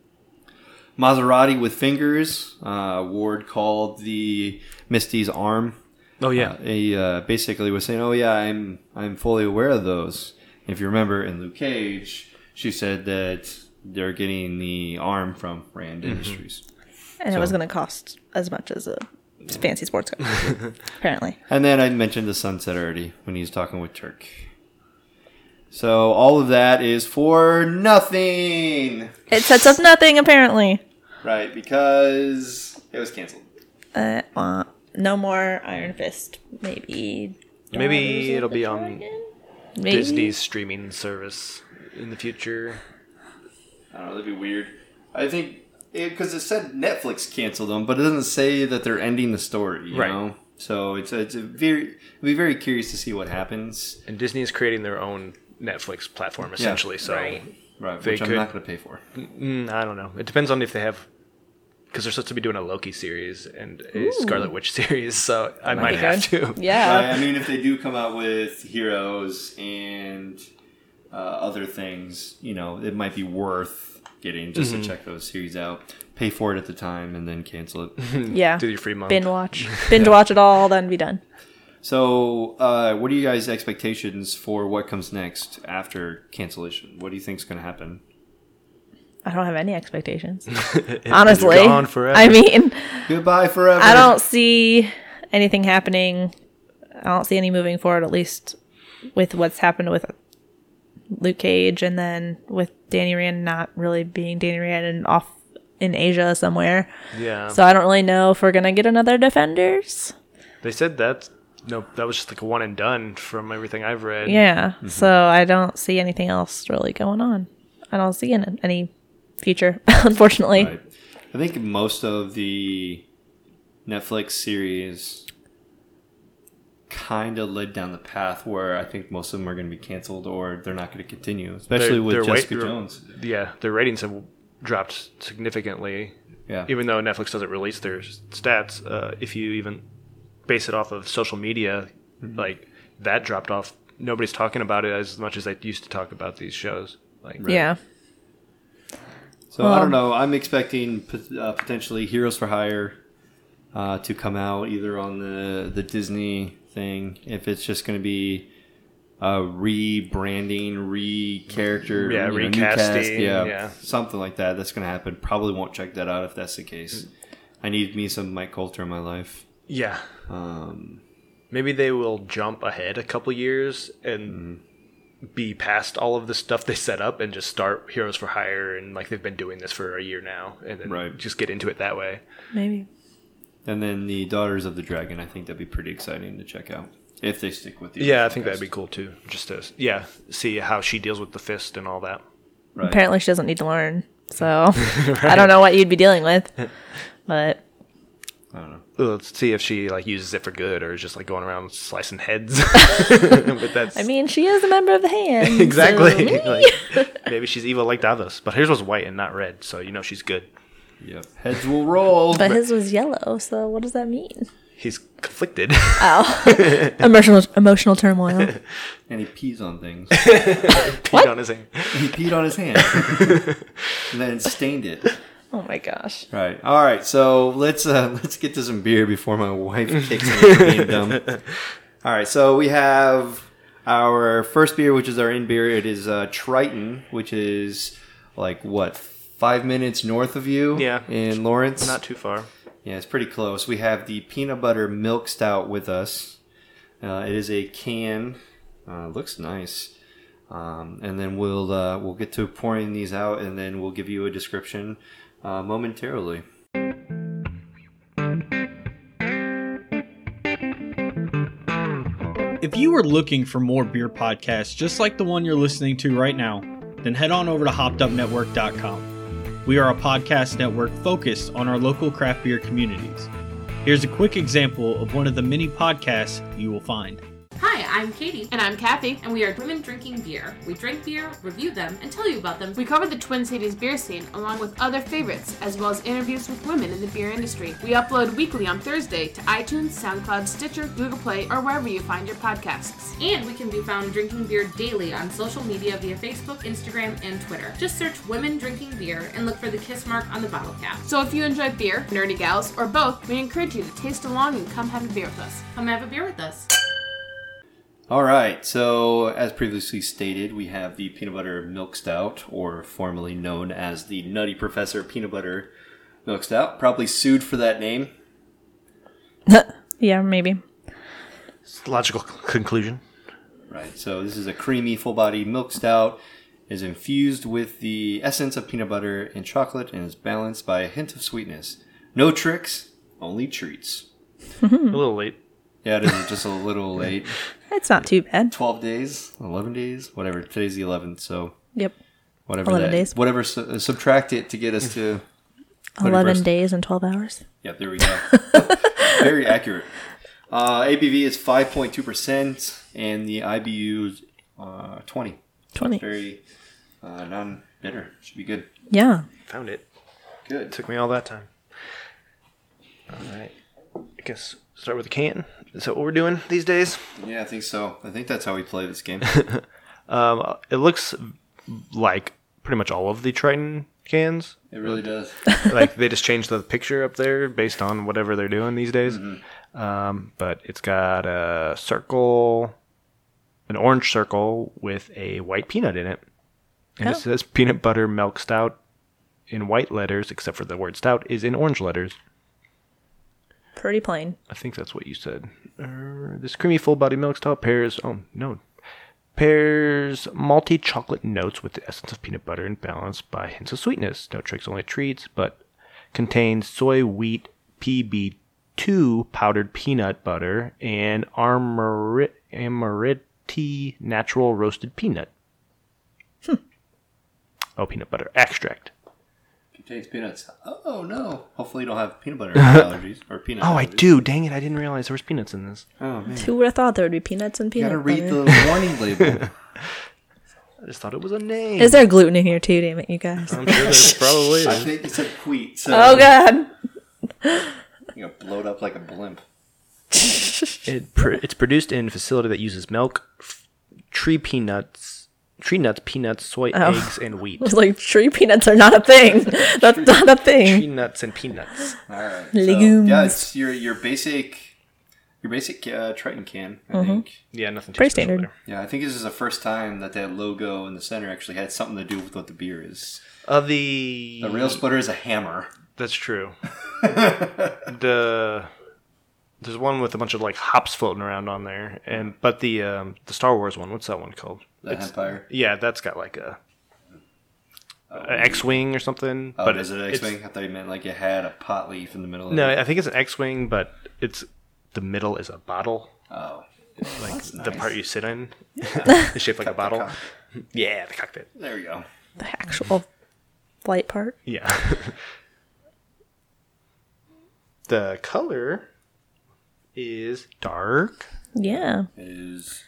S1: Maserati with fingers, uh, Ward called the Misty's arm.
S2: Oh, yeah.
S1: Uh, he uh, basically was saying, "Oh yeah, I'm I'm fully aware of those." If you remember in Luke Cage, she said that they're getting the arm from Rand
S2: Mm-hmm.
S1: Industries.
S3: And it was going to cost as much as a fancy sports car, apparently.
S1: And then I mentioned the sunset already when he was talking with Turk. So all of that is for nothing,
S3: It sets up nothing, apparently.
S1: right? Because it was canceled.
S3: Uh, uh, no more Iron Fist. Maybe.
S2: Maybe it'll
S3: the
S2: be on
S3: Dragon? Maybe.
S2: Disney's streaming service in the future.
S1: I don't know. That'd be weird. I think because it, said Netflix canceled them, but it doesn't say that they're ending the story. You
S2: Right.
S1: know. So it's it's a very I'd be very curious to see what happens.
S2: And Disney is creating their own Netflix platform, essentially. so,
S3: Right.
S1: Right,
S2: They
S1: which I'm not going to pay for.
S2: mm, I don't know. It depends on if they have. Because they're supposed to be doing a Loki series and a Scarlet Witch series, so I might
S3: be
S2: have to.
S3: Yeah.
S1: Right, I mean, if they do come out with heroes and uh, other things, you know, it might be worth getting just
S2: Mm-hmm.
S1: to check those series out. Pay for it at the time and then cancel it.
S3: Yeah.
S2: Do your free month.
S3: Binge watch. Binge watch it all, then be done.
S1: so, uh, what are you guys' expectations for what comes next after cancellation? What do you think is going to happen?
S3: I don't have any expectations. Honestly.
S2: gone forever.
S3: I mean,
S1: Goodbye forever.
S3: I don't see anything happening. I don't see any moving forward, at least with what's happened with Luke Cage and then with Danny Rand not really being Danny Rand and off in Asia somewhere.
S2: yeah.
S3: So I don't really know if we're going to get another Defenders.
S2: They said that no, that was just like a one and done from everything I've read.
S3: Yeah. Mm-hmm. So I don't see anything else really going on. I don't see any, any future, unfortunately.
S1: Right. I think most of the Netflix series kind of led down the path where I think most of them are going to be canceled or they're not going to continue, especially
S2: Their-
S1: with
S2: their
S1: Jessica
S2: weight-
S1: Jones.
S2: Yeah, their ratings have dropped significantly.
S1: Yeah.
S2: Even though Netflix doesn't release their stats, uh, if you even base it off of social media,
S1: Mm-hmm.
S2: like that dropped off. Nobody's talking about it as much as they used to talk about these shows. Like,
S3: Yeah.
S1: So I
S3: Um,
S1: don't know. I'm expecting uh, potentially Heroes for Hire uh, to come out either on the the Disney thing. If it's just going to be a rebranding, re character,
S2: Yeah,
S1: you know, cast,
S2: recasting,
S1: yeah,
S2: yeah.
S1: something like that. That's going to happen. Probably won't check that out if that's the case. I need me some Mike Colter in my life.
S2: yeah.
S1: Um,
S2: Maybe they will jump ahead a couple years and
S1: Mm-hmm.
S2: be past all of the stuff they set up and just start Heroes for Hire and like they've been doing this for a year now and then
S1: Right.
S2: just get into it that way.
S3: Maybe.
S1: And then the Daughters of the Dragon. I think that'd be pretty exciting to check out if they stick with the
S2: Yeah, I
S1: original
S2: think that'd be cool too. Just to yeah, see how she deals with the fist and all that.
S1: Right.
S3: Apparently, she doesn't need to learn. So I don't know what you'd be dealing with. But
S1: I don't know.
S2: Let's see if she like uses it for good or is just like going around slicing heads. but that's
S3: I mean, she is a member of the hand.
S2: exactly.
S3: so-
S2: like, maybe she's evil like Davos, but hers was white and not red, so you know she's good.
S1: Yep. Heads will roll.
S3: but his was yellow. So what does that mean?
S2: He's conflicted.
S3: Oh, emotional emotional turmoil.
S1: and he pees on things.
S2: Peed on his hand.
S1: he peed on his hand and then stained it.
S3: Oh my gosh.
S1: Right. All right. So let's uh, let's get to some beer before my wife kicks me for being dumb. All right. So we have our first beer, which is our in beer, it is uh, Triton, which is like what five minutes north of you.
S2: Yeah.
S1: in Lawrence.
S2: Not too far.
S1: Yeah, it's pretty close. We have the peanut butter milk stout with us. Uh, it is a can. Uh, looks nice. Um, and then we'll uh, we'll get to pouring these out, and then we'll give you a description uh, momentarily.
S4: If you are looking for more beer podcasts just like the one you're listening to right now, then head on over to hoppedupnetwork.com. We are a podcast network focused on our local craft beer communities. Here's a quick example of one of the many podcasts you will find.
S5: Hi, I'm Katie.
S6: And I'm Kathy.
S5: And we are women drinking beer. We drink beer, review them, and tell you about them.
S6: We cover the Twin Cities beer scene along with other favorites, as well as interviews with women in the beer industry. We upload weekly on Thursday to iTunes, SoundCloud, Stitcher, Google Play, or wherever you find your podcasts.
S5: And we can be found drinking beer daily on social media via Facebook, Instagram, and Twitter. Just search Women Drinking Beer and look for the kiss mark on the bottle cap.
S6: So if you enjoy beer, nerdy gals, or both, we encourage you to taste along and come have a beer with us.
S5: Come have a beer with us.
S1: All right. So, as previously stated, we have the peanut butter milk stout, or formerly known as the Nutty Professor peanut butter milk stout. Probably sued for that name.
S3: yeah, maybe.
S2: It's the logical conclusion.
S1: Right. So this is a creamy, full-bodied milk stout. It Is infused with the essence of peanut butter and chocolate, and is balanced by a hint of sweetness. No tricks, only treats.
S2: A little late.
S1: Yeah, it is just a little late.
S3: It's not too bad.
S1: Twelve days, eleven days, whatever. Today's the eleventh, so
S3: Yep.
S1: whatever.
S3: 11
S1: that,
S3: days.
S1: Whatever. Su- uh, subtract it to get us to.
S3: 11 days and 12 hours.
S1: Yep, there we go. Very accurate. Uh, ABV is 5.2%, and the IBU is uh, 20.
S3: 20.
S1: Very uh, non bitter. Should be good.
S3: Yeah.
S2: Found it.
S1: Good.
S2: Took me all that time. All right. I guess start with the can. Is that what we're doing these days?
S1: Yeah, I think so. I think that's how we play this game.
S2: Um, it looks like pretty much all of the Triton cans.
S1: It really does.
S2: like they just changed the picture up there based on whatever they're doing these days. Um, but it's got a circle, an orange circle with a white peanut in it, and
S3: Oh.
S2: it says peanut butter milk stout in white letters, except for the word stout is in orange letters.
S3: Pretty plain.
S2: I think that's what you said. Uh, this creamy full body milk stout pairs. Oh no. Pairs malty chocolate notes with the essence of peanut butter and balanced by hints of sweetness. No tricks, only treats, but contains soy wheat PB2 powdered peanut butter and Amoretti natural roasted peanut. Oh, peanut butter extract.
S1: Contains peanuts. Oh, no. Hopefully, you don't have peanut butter allergies or peanut
S2: Oh, I do. Dang it. I didn't realize there was peanuts in this.
S1: Oh, man.
S3: Who would have thought there would be peanuts and
S1: You gotta read
S3: butter?
S1: the warning label.
S2: I just thought it was a name.
S3: Is there gluten in here too, damn it, you guys?
S2: I'm sure there probably
S1: I think it said wheat. So
S3: Oh, God.
S1: You know, blowed up like a blimp.
S2: It pr- it's produced in a facility that uses milk, f- tree peanuts, tree nuts, peanuts, soy,
S3: Oh.
S2: eggs, and wheat.
S3: It's like tree peanuts are not a thing. That's not a thing.
S2: Tree nuts and peanuts.
S1: All right.
S3: Legumes.
S1: So, yeah, it's your your basic your basic uh, Triton can. I think.
S2: Yeah, nothing. too
S3: Pretty standard.
S2: there.
S1: Yeah, I think this is the first time that that logo in the center actually had something to do with what the beer is.
S2: Uh, the
S1: The rail splitter is a hammer.
S2: That's true. the there's one with a bunch of like hops floating around on there, and but the um, the Star Wars one, what's that one called?
S1: The
S2: It's-
S1: Empire.
S2: Yeah, that's got like a oh, an X-wing or something.
S1: Oh,
S2: but
S1: is it
S2: it's-
S1: X-wing? I thought you meant like it had a pot leaf in the middle. Of
S2: No,
S1: it.
S2: I think it's an X-wing, but it's the middle is a bottle.
S1: Oh,
S2: like
S1: that's
S2: the part you sit in. it's shaped like a bottle.
S1: cock.
S2: Yeah, the cockpit.
S1: there you go.
S3: The actual flight part.
S2: Yeah. the color is dark.
S3: Yeah.
S1: Is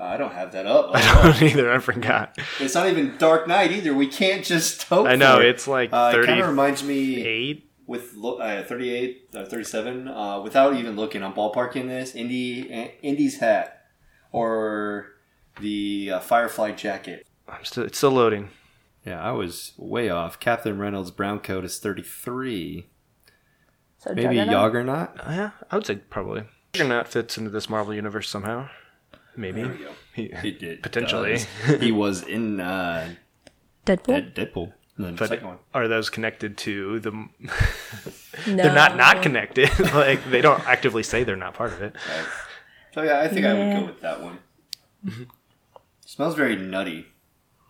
S1: I don't have that up.
S2: I don't either. I forgot.
S1: It's not even Dark Knight either. We can't just hope.
S2: I know
S1: for it.
S2: it's like
S1: Uh, it kind of reminds me
S2: eight.
S1: with lo- uh, 38, uh, 37, uh, without even looking, I'm ballparking this. Indy, uh, Indy's hat or the uh, Firefly jacket.
S2: I'm still. It's still loading.
S1: Yeah, I was way off. Captain Reynolds' brown coat is 33.
S3: So
S1: Maybe
S3: Juggernaut?
S1: Juggernaut?
S2: Uh, yeah, I would say probably. Juggernaut fits into this Marvel universe somehow. Maybe.
S1: There we go.
S2: He-
S1: He did
S2: Potentially.
S1: does. he was in uh,
S3: Deadpool.
S1: Dead- Deadpool.
S2: But
S1: second one.
S2: are those connected to the?
S3: No.
S2: They're not not connected. like they don't actively say they're not part of it.
S1: Right. So yeah, I think I would go with that one. Mm-hmm. smells very nutty.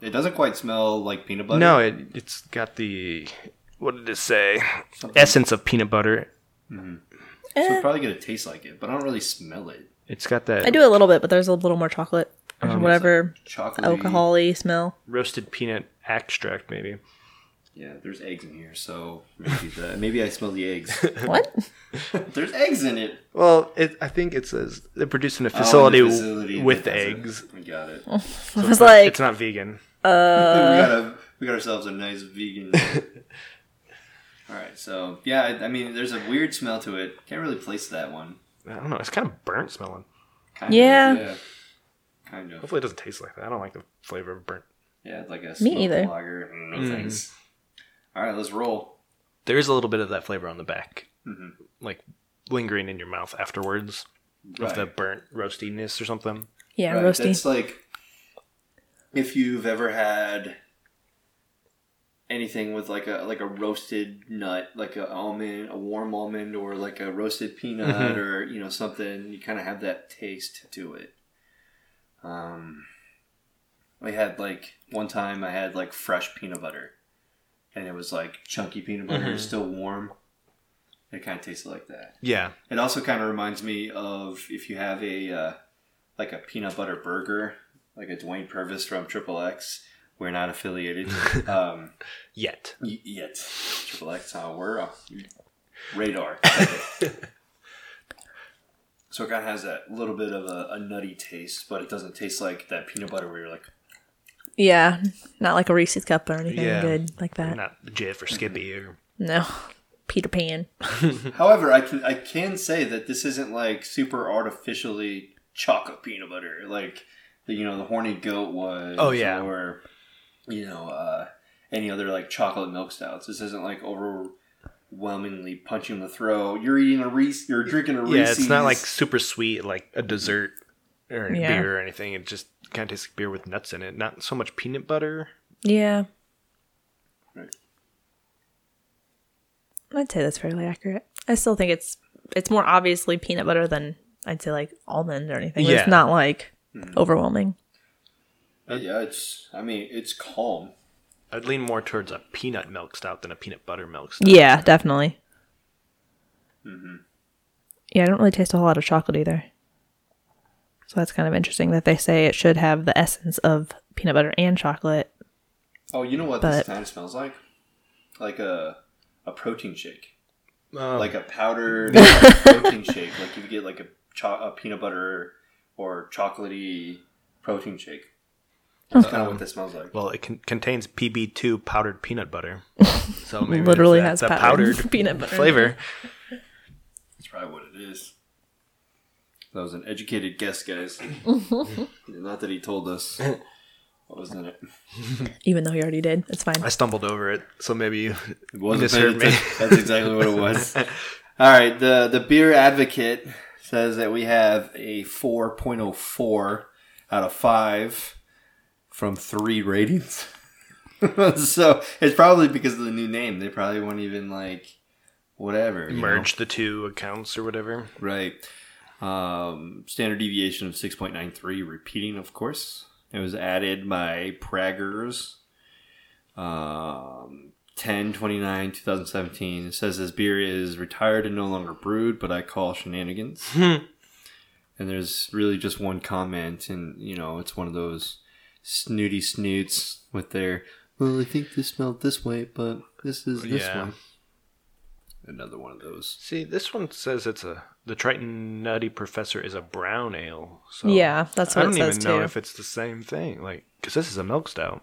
S1: It doesn't quite smell like peanut butter.
S2: No, it it's got the what did it say?
S1: Something-
S2: Essence of peanut butter. Mm-hmm.
S1: so eh. it's probably gonna taste like it, but I don't really smell it.
S2: It's got that
S3: I do a little bit, but there's a little more chocolate. or
S1: Um,
S3: whatever
S1: Chocolate.
S3: alcohol-y smell.
S2: roasted peanut extract, maybe.
S1: Yeah, there's eggs in here, so maybe the, maybe I smell the eggs.
S3: What?
S1: there's eggs in it.
S2: Well, it, I think it says they're produced in a
S1: Oh, in the
S2: facility,
S1: facility
S2: with
S1: that does it.
S2: eggs.
S1: We got it.
S3: I was
S2: it's not-
S3: like,
S2: it's not vegan.
S1: we got a, we got ourselves a nice vegan. All right, so yeah, I, I mean, there's a weird smell to it. Can't really place that one.
S2: I don't know. It's kind of burnt smelling.
S1: Kind
S3: Yeah.
S1: Of, yeah. Kind of.
S2: Hopefully, it doesn't taste like that. I don't like the flavor of burnt.
S1: Yeah, it's like a
S3: Me
S1: smoked
S3: either.
S1: lager. No
S2: Mm.
S1: thanks. All right, let's roll.
S2: There is a little bit of that flavor on the back,
S1: Mhm.
S2: like lingering in your mouth afterwards, of the burnt roastiness or something.
S3: yeah,
S1: Right,
S3: roasty.
S1: That's like if you've ever had anything with like a like a roasted nut, like a almond, a warm almond, or like a roasted peanut,
S2: Mhm.
S1: or you know something. You kind of have that taste to it. Um, I had like one time I had like fresh peanut butter, and it was like chunky peanut butter,
S2: Mhm.
S1: still warm. It kind of tasted like that.
S2: Yeah,
S1: It also kind of reminds me of if you have a uh, like a peanut butter burger, like a Duane Purvis from Triple X. We're not affiliated um,
S2: yet.
S1: y- yet. Triple X, uh, we're uh, radar. so it kind of has that little bit of a, a nutty taste, but it doesn't taste like that peanut butter where you're like,
S3: yeah, not like a Reese's cup or anything
S2: Yeah.
S3: good like that.
S2: Not Jif or Skippy or
S3: No, Peter Pan.
S1: However, I can I can say that this isn't like super artificially chocolate peanut butter like the you know the horny goat was.
S2: Oh, yeah.
S1: or you know uh, any other like chocolate milk stouts. This isn't like overwhelmingly punching the throat. You're eating a Reese. You're drinking a Reese's.
S2: yeah. It's not like super sweet like a dessert or a
S3: Yeah.
S2: beer or anything. It just kind of tastes like beer with nuts in it. Not so much peanut butter.
S3: Yeah,
S1: Right.
S3: I'd say that's fairly accurate. I still think it's it's more obviously peanut butter than I'd say like almond or anything.
S2: Yeah.
S3: It's not like
S1: Hmm.
S3: overwhelming.
S1: Yeah, it's. I mean, it's calm.
S2: I'd lean more towards a peanut milk stout than a peanut butter milk stout.
S3: Yeah, definitely.
S1: Mm-hmm.
S3: Yeah, I don't really taste a whole lot of chocolate either. So that's kind of interesting that they say it should have the essence of peanut butter and chocolate.
S1: Oh, you know what
S3: But-
S1: this kind of smells like? Like a a protein shake.
S2: Um,
S1: like a powdered protein shake. Like you get like a, cho- a peanut butter or chocolatey protein shake. That's uh, kind of what this smells like.
S2: well, it con- contains PB2 powdered peanut butter. So maybe
S3: Literally
S2: it's
S3: has
S2: that-
S3: powdered
S2: the
S3: peanut butter.
S2: flavor.
S1: That's probably what it is. That was an educated guess, guys. Not that he told us what was in it.
S3: Even though he already did. It's fine.
S2: I stumbled over it, so maybe you
S1: It wasn't
S2: misheard me.
S1: That's exactly what it was. All right, the the beer advocate says that we have a 4.04 out of 5 from 3 ratings. so, it's probably because of the new name. They probably won't even like whatever. you know?
S2: merge the two accounts or whatever.
S1: Right. Um, standard deviation of 6.93, repeating, of course. It was added by Praggers. Um, 10 29 2017. It says this beer is retired and no longer brewed, but I call shenanigans. and there's really just one comment, and you know, it's one of those snooty snoots with their, well, I think this smelled this way, but this is this
S2: Yeah.
S1: one. Another one of those.
S2: See, this one says it's a the Triton Nutty Professor is a brown ale. So
S3: Yeah, that's what
S2: I
S3: what
S2: don't
S3: it says
S2: even know
S3: too.
S2: if it's the same thing. Like, because this is a milk stout.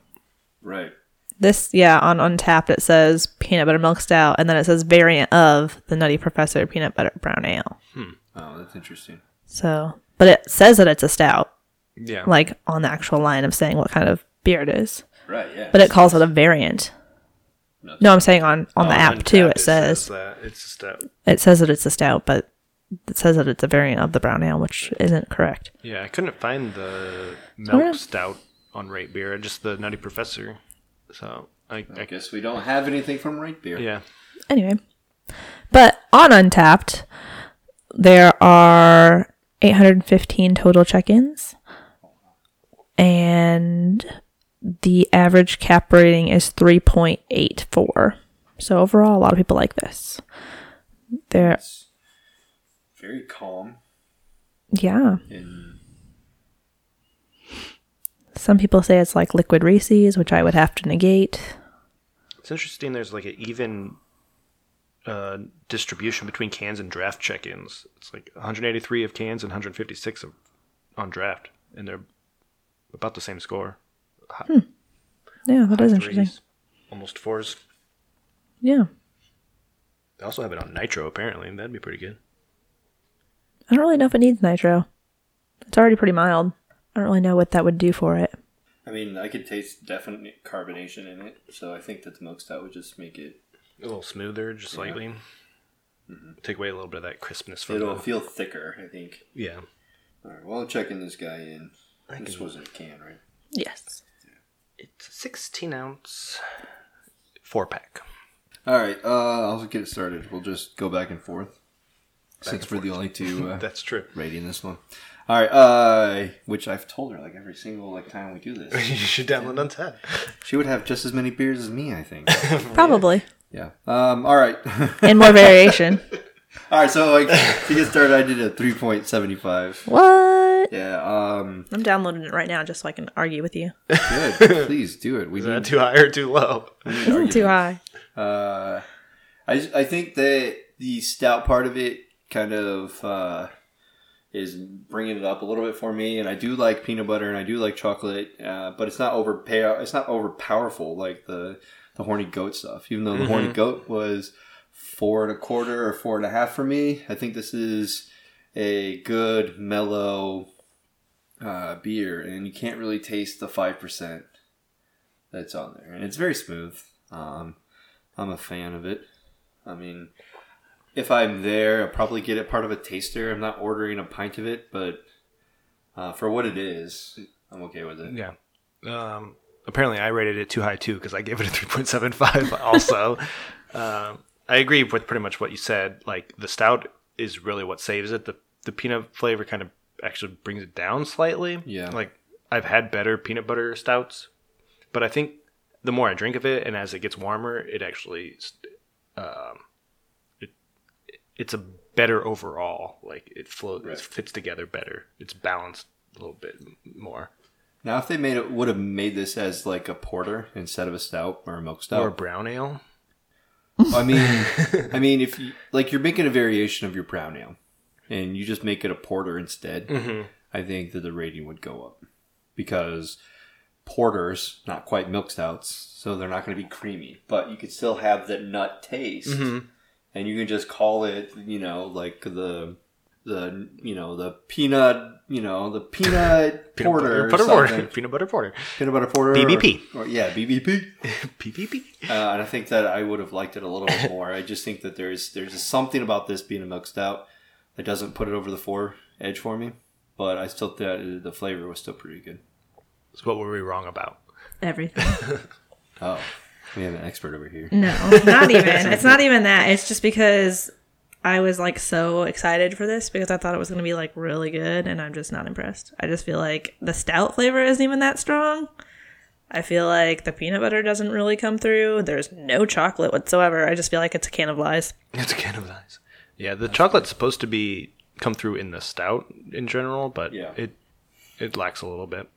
S1: Right.
S3: This, yeah, on Untappd it says peanut butter milk stout, and then it says variant of the Nutty Professor peanut butter brown ale. Hmm.
S1: Oh, that's interesting.
S3: So, but it says that it's a stout,
S2: Yeah,
S3: like on the actual line of saying what kind of beer it is.
S1: Right, yeah.
S3: But it calls it a variant.
S1: No.
S3: No, I'm saying on on the
S2: Oh,
S3: app too.
S2: Untappd
S3: It says
S2: that it's a stout.
S3: it says that it's a stout, but it says that it's a variant of the brown ale, which isn't correct.
S2: Yeah, I couldn't find the
S3: yeah.
S2: milk stout on Rate Beer, just the Nutty Professor. So I,
S1: I
S2: I
S1: guess we don't have anything from Rate Beer.
S2: yeah.
S3: Anyway, but on Untappd, there are 815 total check-ins, and the average cap rating is 3.84. So overall, a lot of people like this. There,
S1: It's very calm
S3: yeah.
S1: and
S3: Some people say it's like liquid Reese's, which I would have to negate.
S2: It's interesting. There's like an even uh, distribution between cans and draft check-ins. It's like 183 of cans and 156 of, on draft, and they're about the same score.
S3: Yeah, that is
S2: High
S3: interesting.
S2: threes, almost fours.
S3: Yeah.
S2: They also have it on nitro. Apparently, that'd be pretty good.
S3: I don't really know if it needs nitro. It's already pretty mild. I don't really know what that would do for it.
S1: I mean, I could taste definite carbonation in it, so I think that the milk stout would just make it.
S2: A little smoother, just slightly. Mm-hmm. Take away a little bit of that crispness from
S1: It'll
S2: the
S1: feel thicker, I think.
S2: yeah.
S1: All right, well, I'm checking this guy in.
S2: I
S1: This
S2: can-
S1: wasn't a can, right?
S3: Yes.
S2: It's a 16 ounce four pack.
S1: All right, uh, I'll get it started. We'll just go back and forth, since we're the only two uh,
S2: That's true.
S1: rating this one. All right, uh, which I've told her like every single like time we do this.
S2: you should download Untappd.
S1: she would have just as many beers as me, I think.
S3: Probably.
S1: yeah. Um. All right.
S3: And more variation.
S1: all right. So like to get started, I did a three point seventy five.
S3: What?
S1: Yeah. Um.
S3: I'm downloading it right now just so I can argue with you.
S1: Good. Please do it. We
S2: Is
S1: need
S2: that too high or too low?
S3: Isn't too high.
S1: Uh, I I think that the stout part of it kind of uh, is bringing it up a little bit for me, and I do like peanut butter and I do like chocolate, uh, but it's not over It's not over powerful like the the horny goat stuff. Even though the horny goat was four and a quarter or four and a half for me, I think this is a good mellow uh, beer, and you can't really taste the five percent that's on there, and it's very smooth. Um, I'm a fan of it. I mean, if I'm there, I'll probably get it part of a taster. I'm not ordering a pint of it, but uh, for what it is, I'm okay with it.
S2: Yeah. Um, apparently, I rated it too high too because I gave it a 3.75 also. um, I agree with pretty much what you said. Like, the stout is really what saves it. The, the peanut flavor kind of actually brings it down slightly.
S1: Yeah.
S2: Like, I've had better peanut butter stouts, but I think the more I drink of it and as it gets warmer, it actually. Um, it, it's a better overall. Like it flows,
S1: Right.
S2: it fits together better. It's balanced a little bit more.
S1: Now, if they made it, would have made this as like a porter instead of a stout or a milk stout.
S2: Or a brown ale.
S1: I mean, I mean, if you like, you're making a variation of your brown ale, and you just make it a porter instead. I think that the rating would go up because porters not quite milk stouts, so they're not going to be creamy, but you could still have that nut taste, and you can just call it, you know, like the the you know the peanut, you know, the peanut
S2: Peanut
S1: porter,
S2: butter, butter porter. Peanut butter porter.
S1: peanut butter porter,
S2: BBP.
S1: or, or yeah, BBP.
S2: PPP.
S1: Uh, and I think that I would have liked it a little bit more. I just think that there's there's something about this being a milk stout that doesn't put it over the four edge for me. But I still thought the flavor was still pretty good.
S2: So what were we wrong about?
S3: Everything.
S1: Oh, we have an expert over here.
S3: No, not even. it's not even that. It's just because I was like so excited for this because I thought it was going to be like really good and I'm just not impressed. I just feel like the stout flavor isn't even that strong. I feel like the peanut butter doesn't really come through. There's no chocolate whatsoever. I just feel like it's a can of lies.
S2: It's a can of nice. Yeah, the chocolate's supposed to be come through in the stout in general, but
S1: Yeah.
S2: it it lacks a little bit.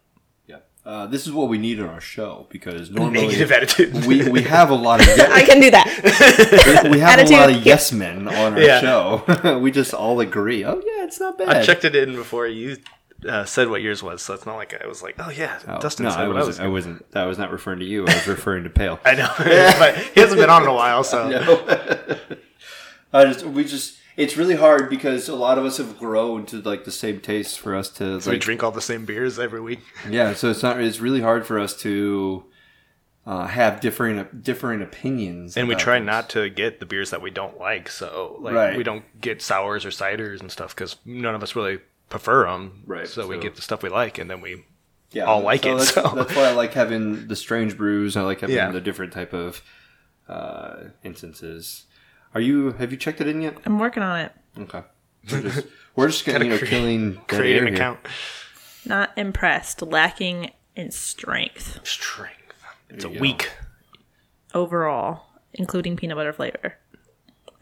S1: Yeah, uh, this is what we need in our show because normally
S2: Negative attitude.
S1: we we have a lot of
S3: I can do that.
S1: we have a lot of yes men on our
S2: Yeah.
S1: show. we just all agree. Oh yeah, it's not bad.
S2: I checked it in before you uh, said what yours was, so it's not like I was like, oh yeah,
S1: Oh,
S2: Dustin
S1: no,
S2: said
S1: I
S2: what I was.
S1: wasn't. I wasn't. I was not referring to you. I was referring to Pale.
S2: I know, but he hasn't been on in a while, so
S1: I just we just it's really hard because a lot of us have grown to like the same tastes for us to
S2: so we
S1: like
S2: drink all the same beers every week.
S1: yeah. So it's not. It's really hard for us to uh, have different different opinions.
S2: And we try not to get the beers that we don't like. So like
S1: Right.
S2: we don't get sours or ciders and stuff because none of us really prefer them.
S1: Right,
S2: So, we get the stuff we like, and then we
S1: yeah,
S2: all like it,
S1: That's,
S2: so.
S1: that's why I like having the strange brews. I like having
S2: Yeah.
S1: the different type of uh, instances. Are you? Have you checked it in yet?
S3: I'm working on it.
S1: Okay. We're just, we're just gonna, you know,
S2: cre-
S1: killing dead
S2: create
S1: air
S2: an
S1: here.
S2: account.
S3: Not impressed. Lacking in strength
S2: Strength. It's a
S1: you go.
S2: week.
S3: overall, including peanut butter flavor.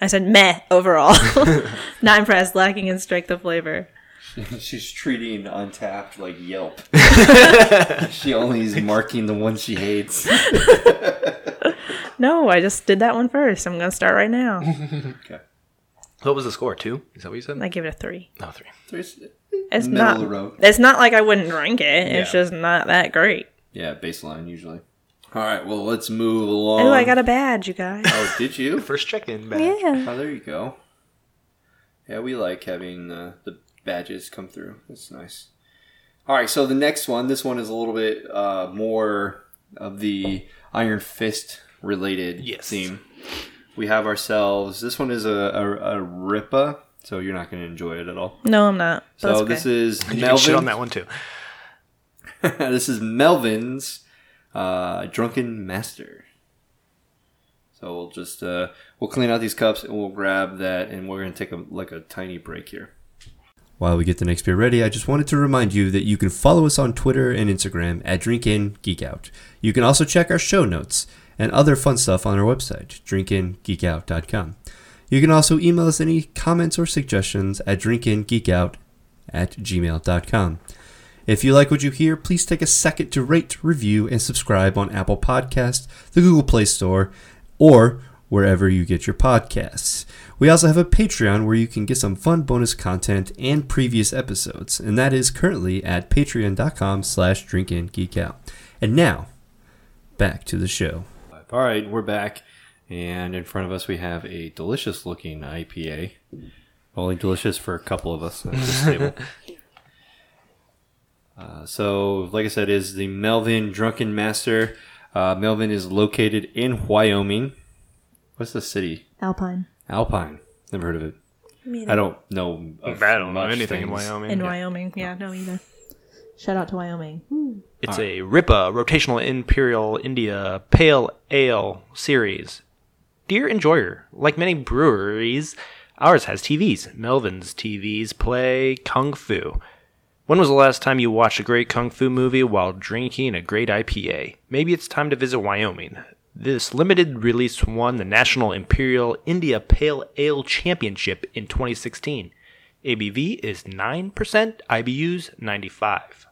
S3: I said meh overall. Not impressed. Lacking in strength of flavor.
S1: She's treating Untappd like Yelp. she only is marking the ones she hates.
S3: No, I just did that one first. I'm gonna start right now.
S1: Okay.
S2: What was the score? Two? Is that what you said?
S3: I give it a three.
S2: no, three.
S1: There's-
S3: It's
S1: Middle
S3: not.
S1: of the road.
S3: It's not like I wouldn't drink it. It's
S1: Yeah.
S3: just not that great.
S1: Yeah, baseline usually. All right, well, let's move along.
S3: Oh, I got a badge, you guys.
S1: Oh, did you?
S2: First check-in badge.
S3: yeah.
S1: Oh, there you go. Yeah, we like having uh, the badges come through. That's nice. All right, so the next one, this one is a little bit uh, more of the Iron Fist related
S2: Yes.
S1: theme. We have ourselves. This one is a a, a Ripa, so you're not going to enjoy it at all.
S3: No, I'm not.
S1: So
S3: that's
S1: this
S3: okay.
S1: is
S2: You can shit on that one too.
S1: this is Melvin's uh, Drunken Master. So we'll just uh, we'll clean out these cups and we'll grab that, and we're gonna take a like a tiny break here. While we get the next beer ready, I just wanted to remind you that you can follow us on Twitter and Instagram at DrinkInGeekOut. You can also check our show notes and other fun stuff on our website, drinkingeekout.com. You can also email us any comments or suggestions at drinkingeekout at gmail.com. If you like what you hear, please take a second to rate, review, and subscribe on Apple Podcasts, the Google Play Store, or wherever you get your podcasts. We also have a Patreon where you can get some fun bonus content and previous episodes, and that is currently at patreon.com slash drinkingeekout. And now, back to the show. All right, we're back, and in front of us we have a delicious looking IPA. Only delicious for a couple of us at this table. Uh, so, like I said, is the Melvin Drunken Master. Uh, Melvin is located in Wyoming. What's the city?
S3: Alpine.
S1: Alpine. Never heard of it.
S3: Me
S1: I don't know. of
S2: I don't know
S1: much
S2: anything in
S1: things.
S2: Wyoming.
S3: In Wyoming. Yeah, no either. Shout out to Wyoming. Hmm.
S2: It's a RIPA, Rotational Imperial India Pale Ale series. Dear enjoyer, like many breweries, ours has TVs. Melvin's TVs play Kung Fu. When was the last time you watched a great Kung Fu movie while drinking a great IPA? Maybe it's time to visit Wyoming. This limited release won the National Imperial India Pale Ale Championship in 2016. ABV is 9%, IBUs 95.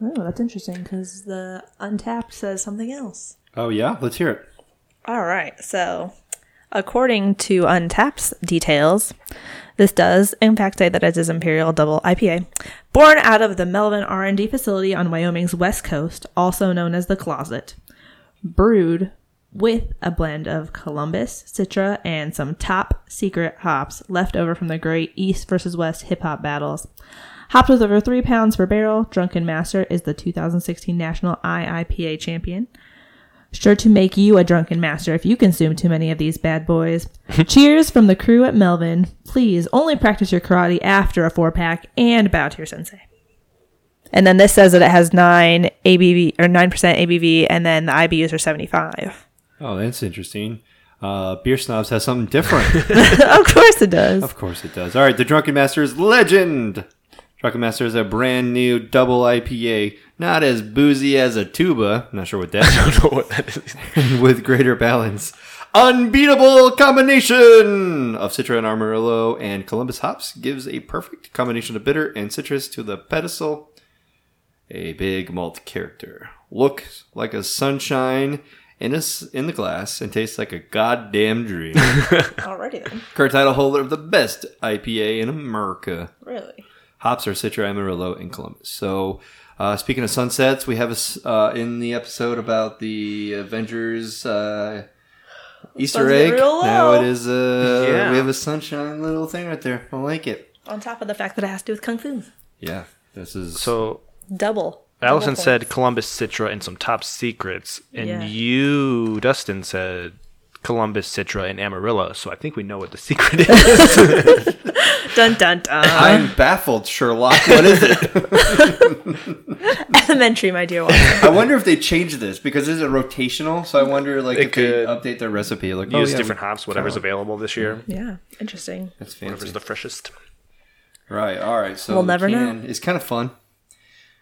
S3: Oh, that's interesting because the Untappd says something else.
S1: Oh, yeah? Let's hear it.
S3: All right. So, according to Untappd's details, this does in fact say that it is Imperial Double IPA, born out of the Melvin R&D facility on Wyoming's west coast, also known as the Closet, brewed with a blend of Columbus, Citra, and some top secret hops left over from the great East versus West hip hop battles. Hopped with over three pounds per barrel, Drunken Master is the 2016 National IIPA champion. Sure to make you a drunken master if you consume too many of these bad boys. Cheers from the crew at Melvin. Please only practice your karate after a four pack and bow to your sensei. And then this says that it has nine ABV or nine percent ABV, and then the IBUs are seventy five.
S1: Oh, that's interesting. Uh, Beer Snobs has something different.
S3: of course it does.
S1: Of course it does. All right, the Drunken Master is legend. Drunken Master is a brand new double IPA, not as boozy as a tuba. Not sure what that
S2: I don't know what that is.
S1: with greater balance. Unbeatable combination of Citra and Amarillo and Columbus hops gives a perfect combination of bitter and citrus to the pedestal. A big malt character. Looks like a sunshine in, a s in the glass and tastes like a goddamn dream.
S3: Already then.
S1: Current title holder of the best IPA in America.
S3: Really?
S1: Hops are Citra, Amarillo, and Columbus. So, uh, speaking of sunsets, we have a s uh, in the episode about the Avengers uh, Easter
S3: Sun's
S1: egg.
S3: real
S1: Now it is uh,
S2: Yeah.
S1: we have a sunshine little thing right there. I like it.
S3: On top of the fact that it has to do with kung fu.
S1: Yeah, this is
S2: So
S3: Double.
S2: Allison
S3: Double
S2: said. Columbus Citra and some top secrets, and
S3: Yeah.
S2: you, Dustin, said Columbus Citra and Amarillo. So I think we know what the secret is.
S3: Dun dun dun.
S1: I'm baffled, Sherlock. What is it?
S3: Elementary, my dear Watson.
S1: I wonder if they changed this because this is rotational. So I wonder, like,
S2: They
S1: if they update their recipe. Like, oh,
S2: Use
S1: yeah,
S2: different hops, whatever's available this year.
S3: yeah, interesting.
S1: That's fancy.
S2: Whatever's the freshest.
S1: Right. All right. So
S3: We'll never know.
S1: It's kind of fun.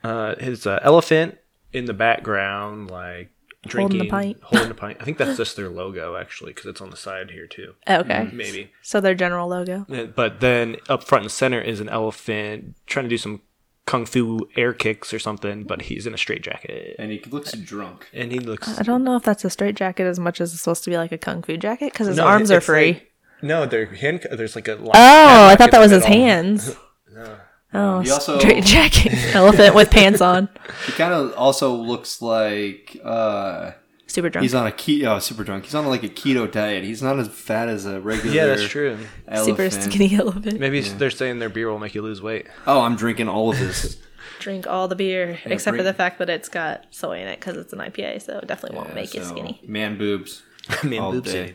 S2: Uh, his uh, elephant in the background, like
S3: Holding
S2: drinking,
S3: the pint.
S2: holding the pint. I think that's just their logo actually, because it's on the side here too.
S3: Oh, okay. Mm-hmm.
S2: Maybe.
S3: So their general logo.
S2: But then up front and center is an elephant trying to do some kung fu air kicks or something, but he's in a straitjacket.
S1: And he looks drunk.
S2: And he looks.
S3: I don't know if that's a straight jacket as much as it's supposed to be like a kung fu jacket because his
S2: No,
S3: arms are free.
S2: like- no, they're hand. There's like a.
S3: oh, I thought that was his hands. Oh,
S1: He also-
S3: straight jacket. Elephant with pants on.
S1: He kind of also looks like uh,
S3: Super drunk.
S1: he's on a keto. Oh, super drunk. He's on like a keto diet. He's not as fat as a regular.
S2: Yeah, that's true.
S3: Super skinny elephant.
S2: Maybe they're saying their beer will make you lose weight.
S1: Oh, I'm drinking all of this.
S3: Drink all the beer except for the fact that it's got soy in it because it's an IPA, so it definitely won't
S1: Yeah,
S3: make you skinny.
S1: Man boobs.
S2: Man,
S1: all
S2: boobs,
S1: day.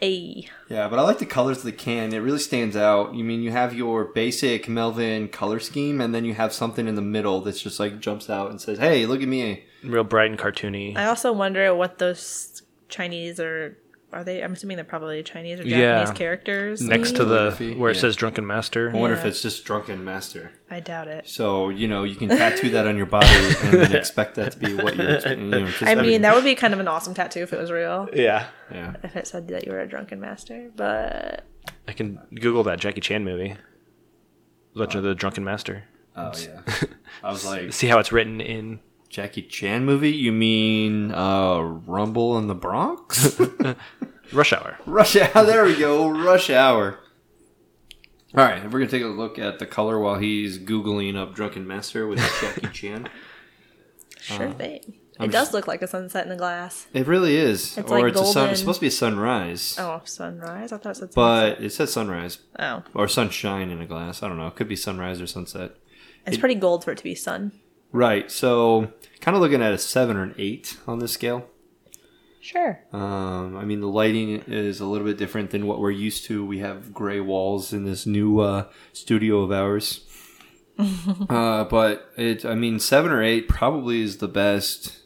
S3: Hey.
S1: Yeah, but I like the colors of the can. It really stands out. You mean you have your basic Melvin color scheme, and then you have something in the middle that's just like jumps out and says, "Hey, look at me."
S2: Real bright and cartoony.
S3: I also wonder what those Chinese or are they? I'm assuming they're probably Chinese or Japanese
S2: Yeah.
S3: characters.
S2: Next to
S3: mean?
S2: the where it
S1: yeah.
S2: says Drunken Master.
S1: I wonder if
S3: Yeah.
S1: it's just drunken master.
S3: I doubt it.
S1: So you know you can tattoo that on your body and then expect that to be what you're. You know, 'cause
S3: I mean, that would be kind of an awesome tattoo if it was real.
S2: Yeah.
S1: yeah.
S3: If it said that you were a drunken master, but
S2: I can Google that Jackie Chan movie. Legend of the Drunken Master.
S1: Oh yeah. I was like
S2: See how it's written in.
S1: Jackie Chan movie. You mean uh, Rumble in the Bronx?
S2: Rush Hour.
S1: Rush Hour. There we go. Rush Hour. All right, we're gonna take a look at the color while he's googling up "drunken master" with Jackie Chan.
S3: sure thing.
S1: Uh, I'm
S3: It does
S1: just-
S3: look like a sunset in a glass.
S1: It really is,
S3: It's
S1: or
S3: like
S1: it's a sun.
S3: golden.
S1: It's supposed to be a sunrise,
S3: Oh, sunrise. I thought it said sunset.
S1: but it says sunrise
S3: oh,
S1: or sunshine in a glass. I don't know. It could be sunrise or sunset.
S3: it's pretty gold for it to be sun.
S1: Right. So, kind of looking at a seven or an eight on this scale.
S3: Sure.
S1: Um, I mean, the lighting is a little bit different than what we're used to. We have gray walls in this new uh, studio of ours. uh, but it, I mean, seven or eight probably is the best.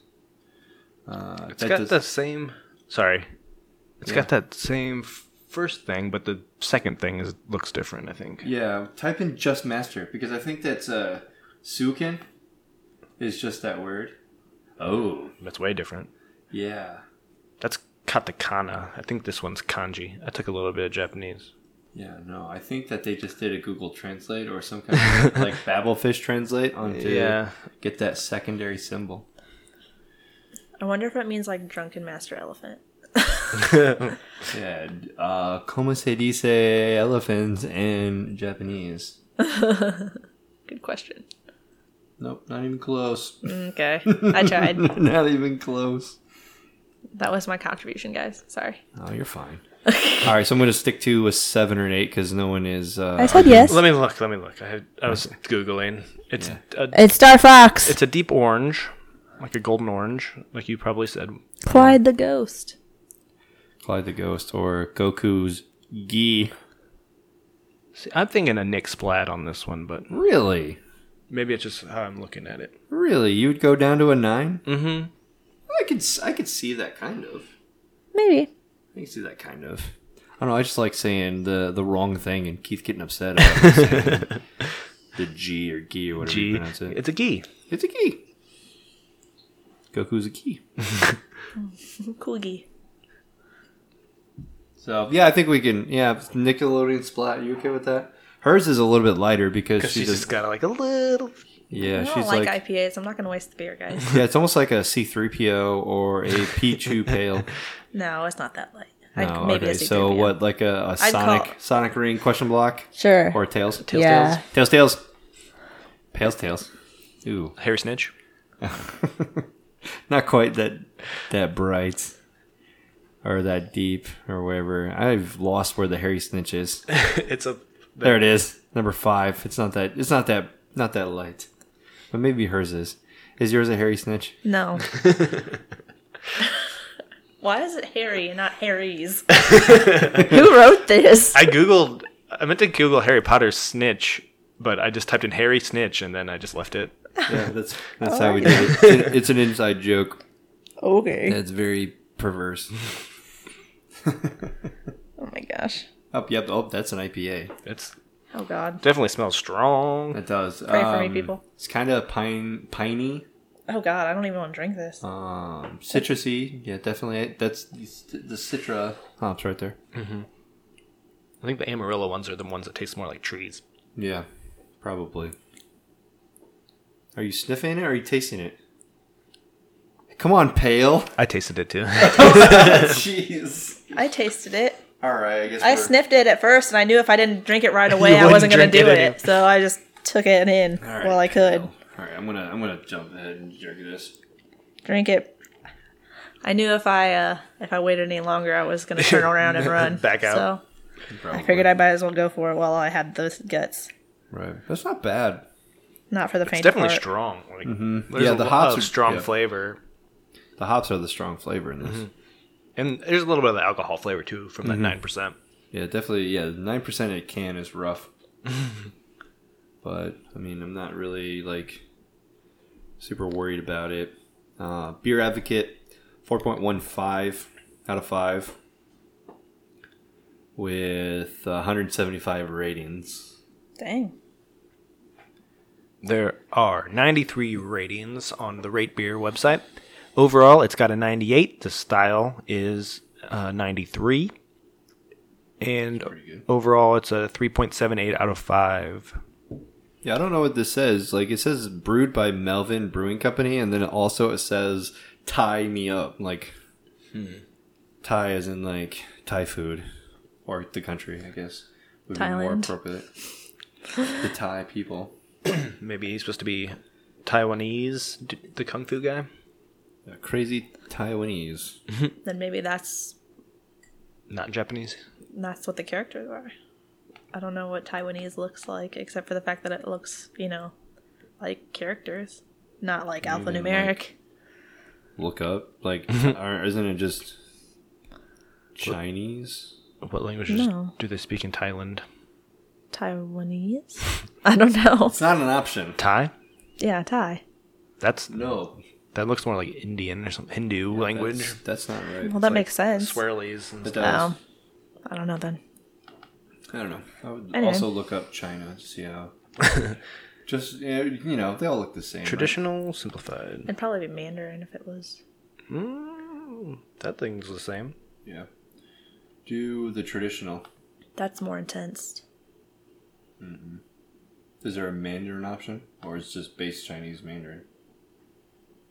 S1: Uh,
S2: It's
S1: that
S2: got
S1: does-
S2: the same. Sorry. It's
S1: Yeah.
S2: got that same first thing, but the second thing is looks different. I think.
S1: yeah, type in just master because I think that's uh, Sukin is just that word. Oh,
S2: That's way different.
S1: yeah.
S2: That's katakana. I think this one's kanji. I took a little bit of Japanese.
S1: Yeah, no, I think that they just did a Google Translate or some kind of like Babelfish Translate onto
S2: Yeah.
S1: get that secondary symbol.
S3: I wonder if it means like drunken master elephant.
S1: Yeah, uh, como se dice elephant in Japanese?
S3: Good question.
S1: Nope, not even close.
S3: Okay, I tried.
S1: not even close.
S3: That was my contribution, guys. Sorry.
S1: Oh, you're fine. All right, so I'm going to stick to a seven or an eight because no one is. Uh,
S3: I said yes.
S2: Let me look. Let me look. I had, I was googling. It's a,
S3: It's Star Fox.
S2: it's a deep orange, like a golden orange, like you probably said.
S3: Clyde the Ghost.
S1: Clyde the Ghost or Goku's Gi.
S2: See, I'm thinking a Nick Splat on this one, but
S1: Really?
S2: Maybe it's just how I'm looking at it.
S1: Really? You would go down to a nine?
S2: Mm-hmm.
S1: I could, s- I could see that kind of.
S3: Maybe.
S1: I can see that kind of. I don't know. I just like saying the the wrong thing and Keith getting upset about me the G or G or whatever you
S2: G.
S1: pronounce it.
S2: It's a gi.
S1: It's a key. Goku's a key.
S3: Coogie.
S1: So yeah, I think we can. Yeah, Nickelodeon Splat. You okay with that? Hers is a little bit lighter because
S2: Because
S1: she
S2: she's
S1: just.
S2: just got like a little.
S1: Yeah,
S3: I don't
S1: she's
S3: like,
S1: like.
S3: IPAs. I'm not going to waste the beer, guys.
S1: yeah, it's almost like a C three PO or a Pichu Pale.
S3: no, it's not that light. I,
S1: No,
S3: maybe
S1: okay.
S3: a
S1: So
S3: C3PO.
S1: what? Like a, a
S3: I'd
S1: Sonic
S3: call-
S1: Sonic Ring question block
S3: Sure.
S1: or Tails?
S2: Tails,
S3: Yeah.
S1: Tails, Tails. Pales, Tails. Ooh,
S2: Hair snitch.
S1: not quite that that bright or that deep or wherever. I've lost where the hairy snitch is.
S2: it's a.
S1: There it is, number five. It's not that. It's not that. Not that light, but maybe hers is. Is yours a hairy snitch?
S3: No. Why is it Harry and not Harry's? Who wrote this?
S2: I googled. I meant to Google Harry Potter snitch, but I just typed in Harry snitch and then I just left it.
S1: Yeah, that's that's how oh, we did it. It's an, it's an inside joke.
S3: Okay.
S1: That's very perverse.
S3: Oh my gosh.
S1: Oh, yep. Oh, that's an IPA.
S2: It's
S3: Oh god.
S2: definitely smells strong.
S1: It does.
S3: Pray for me,
S1: Um,
S3: people.
S1: It's kind of pine, piney,
S3: Oh god, I don't even want to drink this.
S1: um, citrusy. Yeah, definitely. That's the, the citra hops right there.
S2: I think the Amarillo ones are the ones that taste more like trees.
S1: Yeah, probably. Are you sniffing it or are you tasting it? Come on, pale.
S2: I tasted it too.
S1: Jeez.
S3: I tasted it.
S1: All right, I guess
S3: I sniffed it at first, and I knew if I didn't drink it right away, I wasn't going to do
S2: it
S3: it. So I just took it in
S1: All right,
S3: while I could.
S1: All right, I'm gonna I'm gonna jump ahead and drink this.
S3: Drink it. I knew if I uh, if I waited any longer, I was going to turn around and run.
S2: Back out.
S3: So I figured I might as well go for it while I had those guts.
S1: Right, that's not bad.
S3: Not for the
S2: It's
S3: faint
S2: definitely
S3: heart.
S2: strong. Like,
S1: Mm-hmm.
S2: there's
S1: Yeah,
S2: a
S1: the
S2: lot
S1: hops
S2: of
S1: are-
S2: strong
S1: yeah.
S2: flavor,
S1: The hops are the strong flavor in this.
S2: Mm-hmm. And there's a little bit of the alcohol flavor too from that nine percent.
S1: Yeah, definitely. Yeah, nine percent a can is rough. but I mean, I'm not really like super worried about it. Uh, Beer Advocate, four point one five out of five, with 175 ratings.
S3: Dang.
S2: There are 93 ratings on the Rate Beer website. Overall, it's got a 98. The style is uh, 93. And overall, it's a 3.78 out of 5.
S1: Yeah, I don't know what this says. Like, it says brewed by Melvin Brewing Company, and then also it says Thai Me Up. Like, Thai as in like Thai food, or the country, I guess, would be more appropriate. the Thai people.
S2: Maybe he's supposed to be Taiwanese, the Kung Fu guy.
S1: Yeah, crazy Taiwanese.
S3: Then maybe that's
S2: Not Japanese.
S3: that's what the characters are. I don't know what Taiwanese looks like, except for the fact that it looks, you know, like characters, not like
S1: Even,
S3: alphanumeric.
S1: Look up. Like, aren't- uh, isn't it just Chinese?
S2: What languages
S3: No.
S2: do they speak in Thailand?
S3: Taiwanese? I don't know.
S1: It's not an option.
S2: Thai?
S3: Yeah, Thai.
S2: That's
S1: No.
S2: That looks more like Indian or some Hindu language.
S1: That's, that's not right.
S3: Well, that makes sense.
S2: Swirlies and
S1: It
S2: stuff.
S1: does.
S3: Oh, I don't know then.
S1: I don't know. I would
S3: Anyway.
S1: also look up China to see how. just you know, they all look the same. right?
S2: Traditional, simplified.
S3: It'd probably be Mandarin if it was.
S2: Mm, that thing's the same.
S1: Yeah. Do the traditional.
S3: That's more intense.
S1: Is there a Mandarin option, or is just base Chinese Mandarin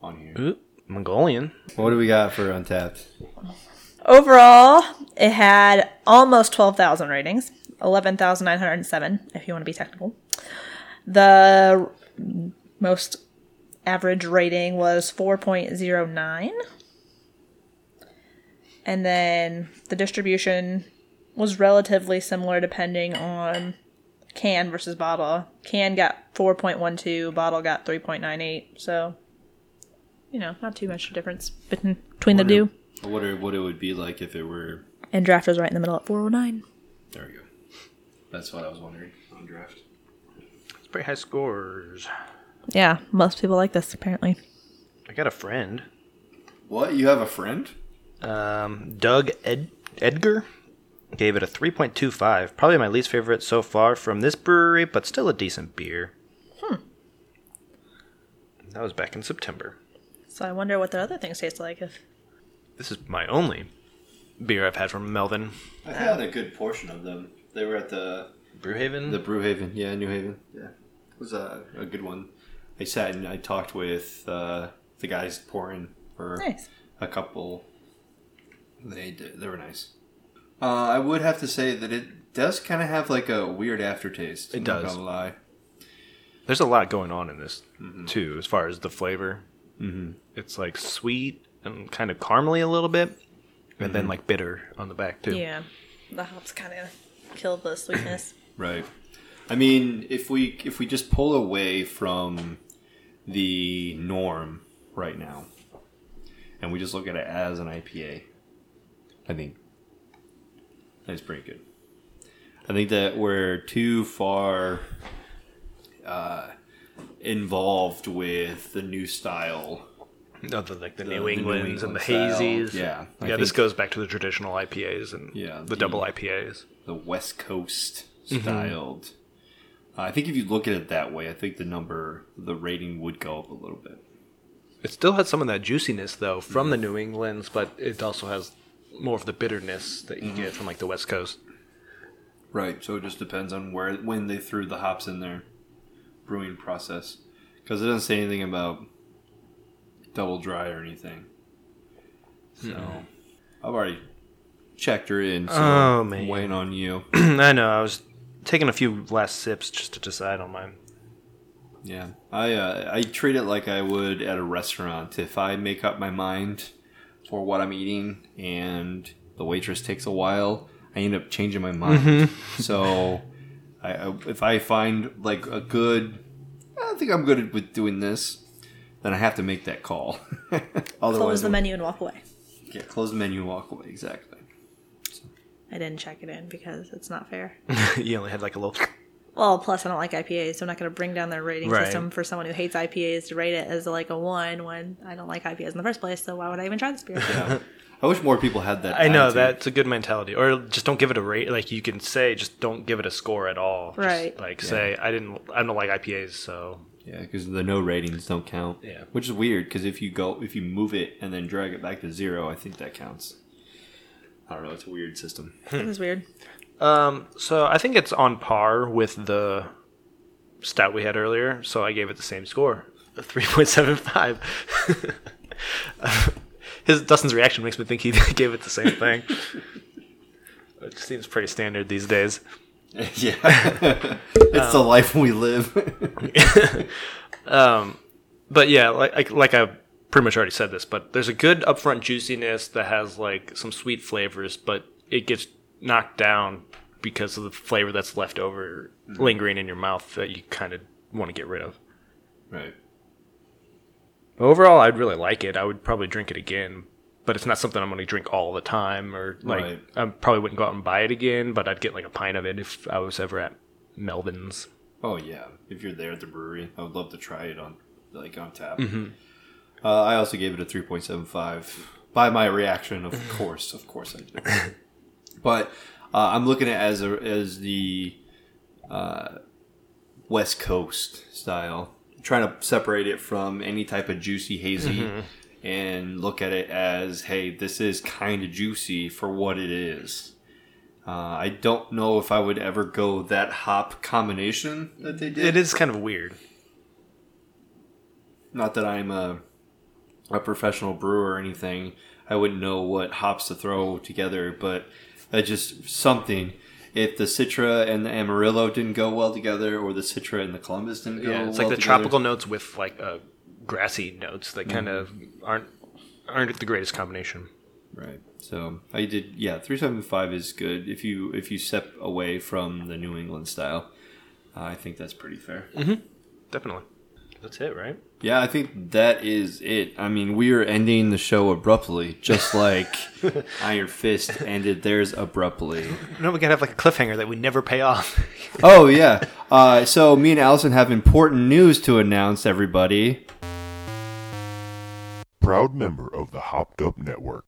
S1: on here?
S2: Ooh, Mongolian.
S1: What do we got for Untappd?
S3: Overall, it had almost 12,000 ratings, 11,907 if you want to be technical. The most average rating was 4.09. And then the distribution was relatively similar depending on can versus bottle. Can got 4.12, bottle got 3.98. So, you know, not too much difference between between the two.
S1: What are, what it would be like if it were?
S3: And draft was right in the middle at 409.
S1: There we go. That's what I was wondering on draft.
S2: It's pretty high scores.
S3: Yeah, most people like this apparently.
S2: I got a friend,
S1: What? You have a friend?
S2: um, Doug Ed- Edgar, gave it a 3.25. Probably my least favorite so far from this brewery, but still a decent beer. Hmm. That was back in September.
S3: So I wonder what the other things taste like. If
S2: This is my only beer I've had from Melvin
S1: I had a good portion of them. They were at the
S2: Brewhaven.
S1: the Brewhaven, yeah, New Haven. Yeah, it was a, a good one. I sat and I talked with uh, the guys pouring for
S3: nice.
S1: a couple. They did, they were nice. Uh, I would have to say that it does kind of have like a weird aftertaste.
S2: It
S1: I'm not
S2: does.
S1: gonna lie.
S2: There's a lot going on in this too, as far as the flavor. Mm-hmm. It's like sweet and kind of caramely a little bit, and then like bitter on the back too.
S3: Yeah, the hops kind of kill the sweetness.
S1: Right. I mean, if we if we just pull away from the norm right now, and we just look at it as an IPA, I think that's pretty good. I think that we're too far uh, involved with the new style.
S2: Other like the,
S1: The-
S2: New
S1: the New
S2: Englands and the
S1: style.
S2: hazies.
S1: Yeah, I
S2: yeah. This goes back to the traditional IPAs and
S1: Yeah,
S2: the,
S1: the-
S2: double IPAs.
S1: the West Coast
S2: Mm-hmm.
S1: styled. I think if you look at it that way, I think the number, the rating would go up a little bit.
S2: It still has some of that juiciness though from the New Englands, but it also has more of the bitterness that you get from like the West Coast.
S1: Right. So it just depends on where when they threw the hops in their brewing process, because it doesn't say anything about double dry or anything. So I've already checked her in. So
S2: Oh,
S1: I'm
S2: man.
S1: waiting on you.
S2: I know. I was taking a few last sips just to decide on mine.
S1: Yeah, I uh, I treat it like I would at a restaurant. If I make up my mind for what I'm eating and the waitress takes a while, I end up changing my mind. So, I, I if I find like a good, I think I'm good with doing this, then I have to make that call. Otherwise,
S3: Close the menu and walk away.
S1: Yeah, close the menu, and walk away. Exactly.
S3: I didn't check it in because it's not fair.
S2: you only had like a little.
S3: Well, plus I don't like IPAs, so I'm not going to bring down their rating
S2: Right.
S3: system for someone who hates IPAs to rate it as like a one when I don't like IPAs in the first place. So why would I even try this beer?
S1: I wish more people had that.
S2: I know
S1: attitude.
S2: that's a good mentality, or just don't give it a rate. Like you can say, just don't give it a score at all. Right. Just,
S3: Right.
S2: like say, I didn't, I don't like IPAs, so
S1: Yeah, because the no ratings don't count.
S2: Yeah.
S1: which is weird because if you go if you move it and then drag it back to zero, I think that counts. I don't know. It's a weird system.
S3: this is weird.
S2: Um, so I think it's on par with the stat we had earlier. So I gave it the same score, a three point seven five. His Dustin's reaction makes me think he gave it the same thing. It seems pretty standard these days.
S1: yeah, it's the life we live.
S2: um, But yeah, like like, like I pretty much already said this, but there's a good upfront juiciness that has like some sweet flavors, but it gets knocked down because of the flavor that's left over lingering in your mouth that you kind of want to get rid of.
S1: right.
S2: Overall, I'd really like it. I would probably drink it again, but it's not something I'm going to drink all the time, or like
S1: Right.
S2: I probably wouldn't go out and buy it again. But I'd get like a pint of it if I was ever at Melvin's.
S1: Oh yeah, if you're there at the brewery, I would love to try it on like on tap.
S2: Mm-hmm.
S1: Uh, I also gave it a three point seven five. By my reaction, of course, of course I did. but uh, I'm looking at it as a, as the uh, West Coast style, trying to separate it from any type of juicy hazy, and look at it as, hey, this is kind of juicy for what it is. Uh, I don't know if I would ever go that hop combination that they did.
S2: It is kind of weird.
S1: Not that I'm a, a professional brewer or anything. I wouldn't know what hops to throw together, but uh, just something. If the Citra and the Amarillo didn't go well together, or the Citra and the Columbus didn't go
S2: Yeah, it's
S1: well
S2: like the
S1: together-
S2: tropical notes with like uh, grassy notes that kind of aren't aren't the greatest combination.
S1: Right. So I did. Yeah, three seven five is good if you if you step away from the New England style. Uh, I think that's pretty fair.
S2: Definitely. That's it, right?
S1: Yeah, I think that is it. I mean, we are ending the show abruptly, just like Iron Fist ended theirs abruptly.
S2: No, we gotta have like a cliffhanger that we never pay off.
S1: Oh yeah. Uh, so me and Allison have important news to announce, everybody.
S7: Proud member of the Hopped Up Network.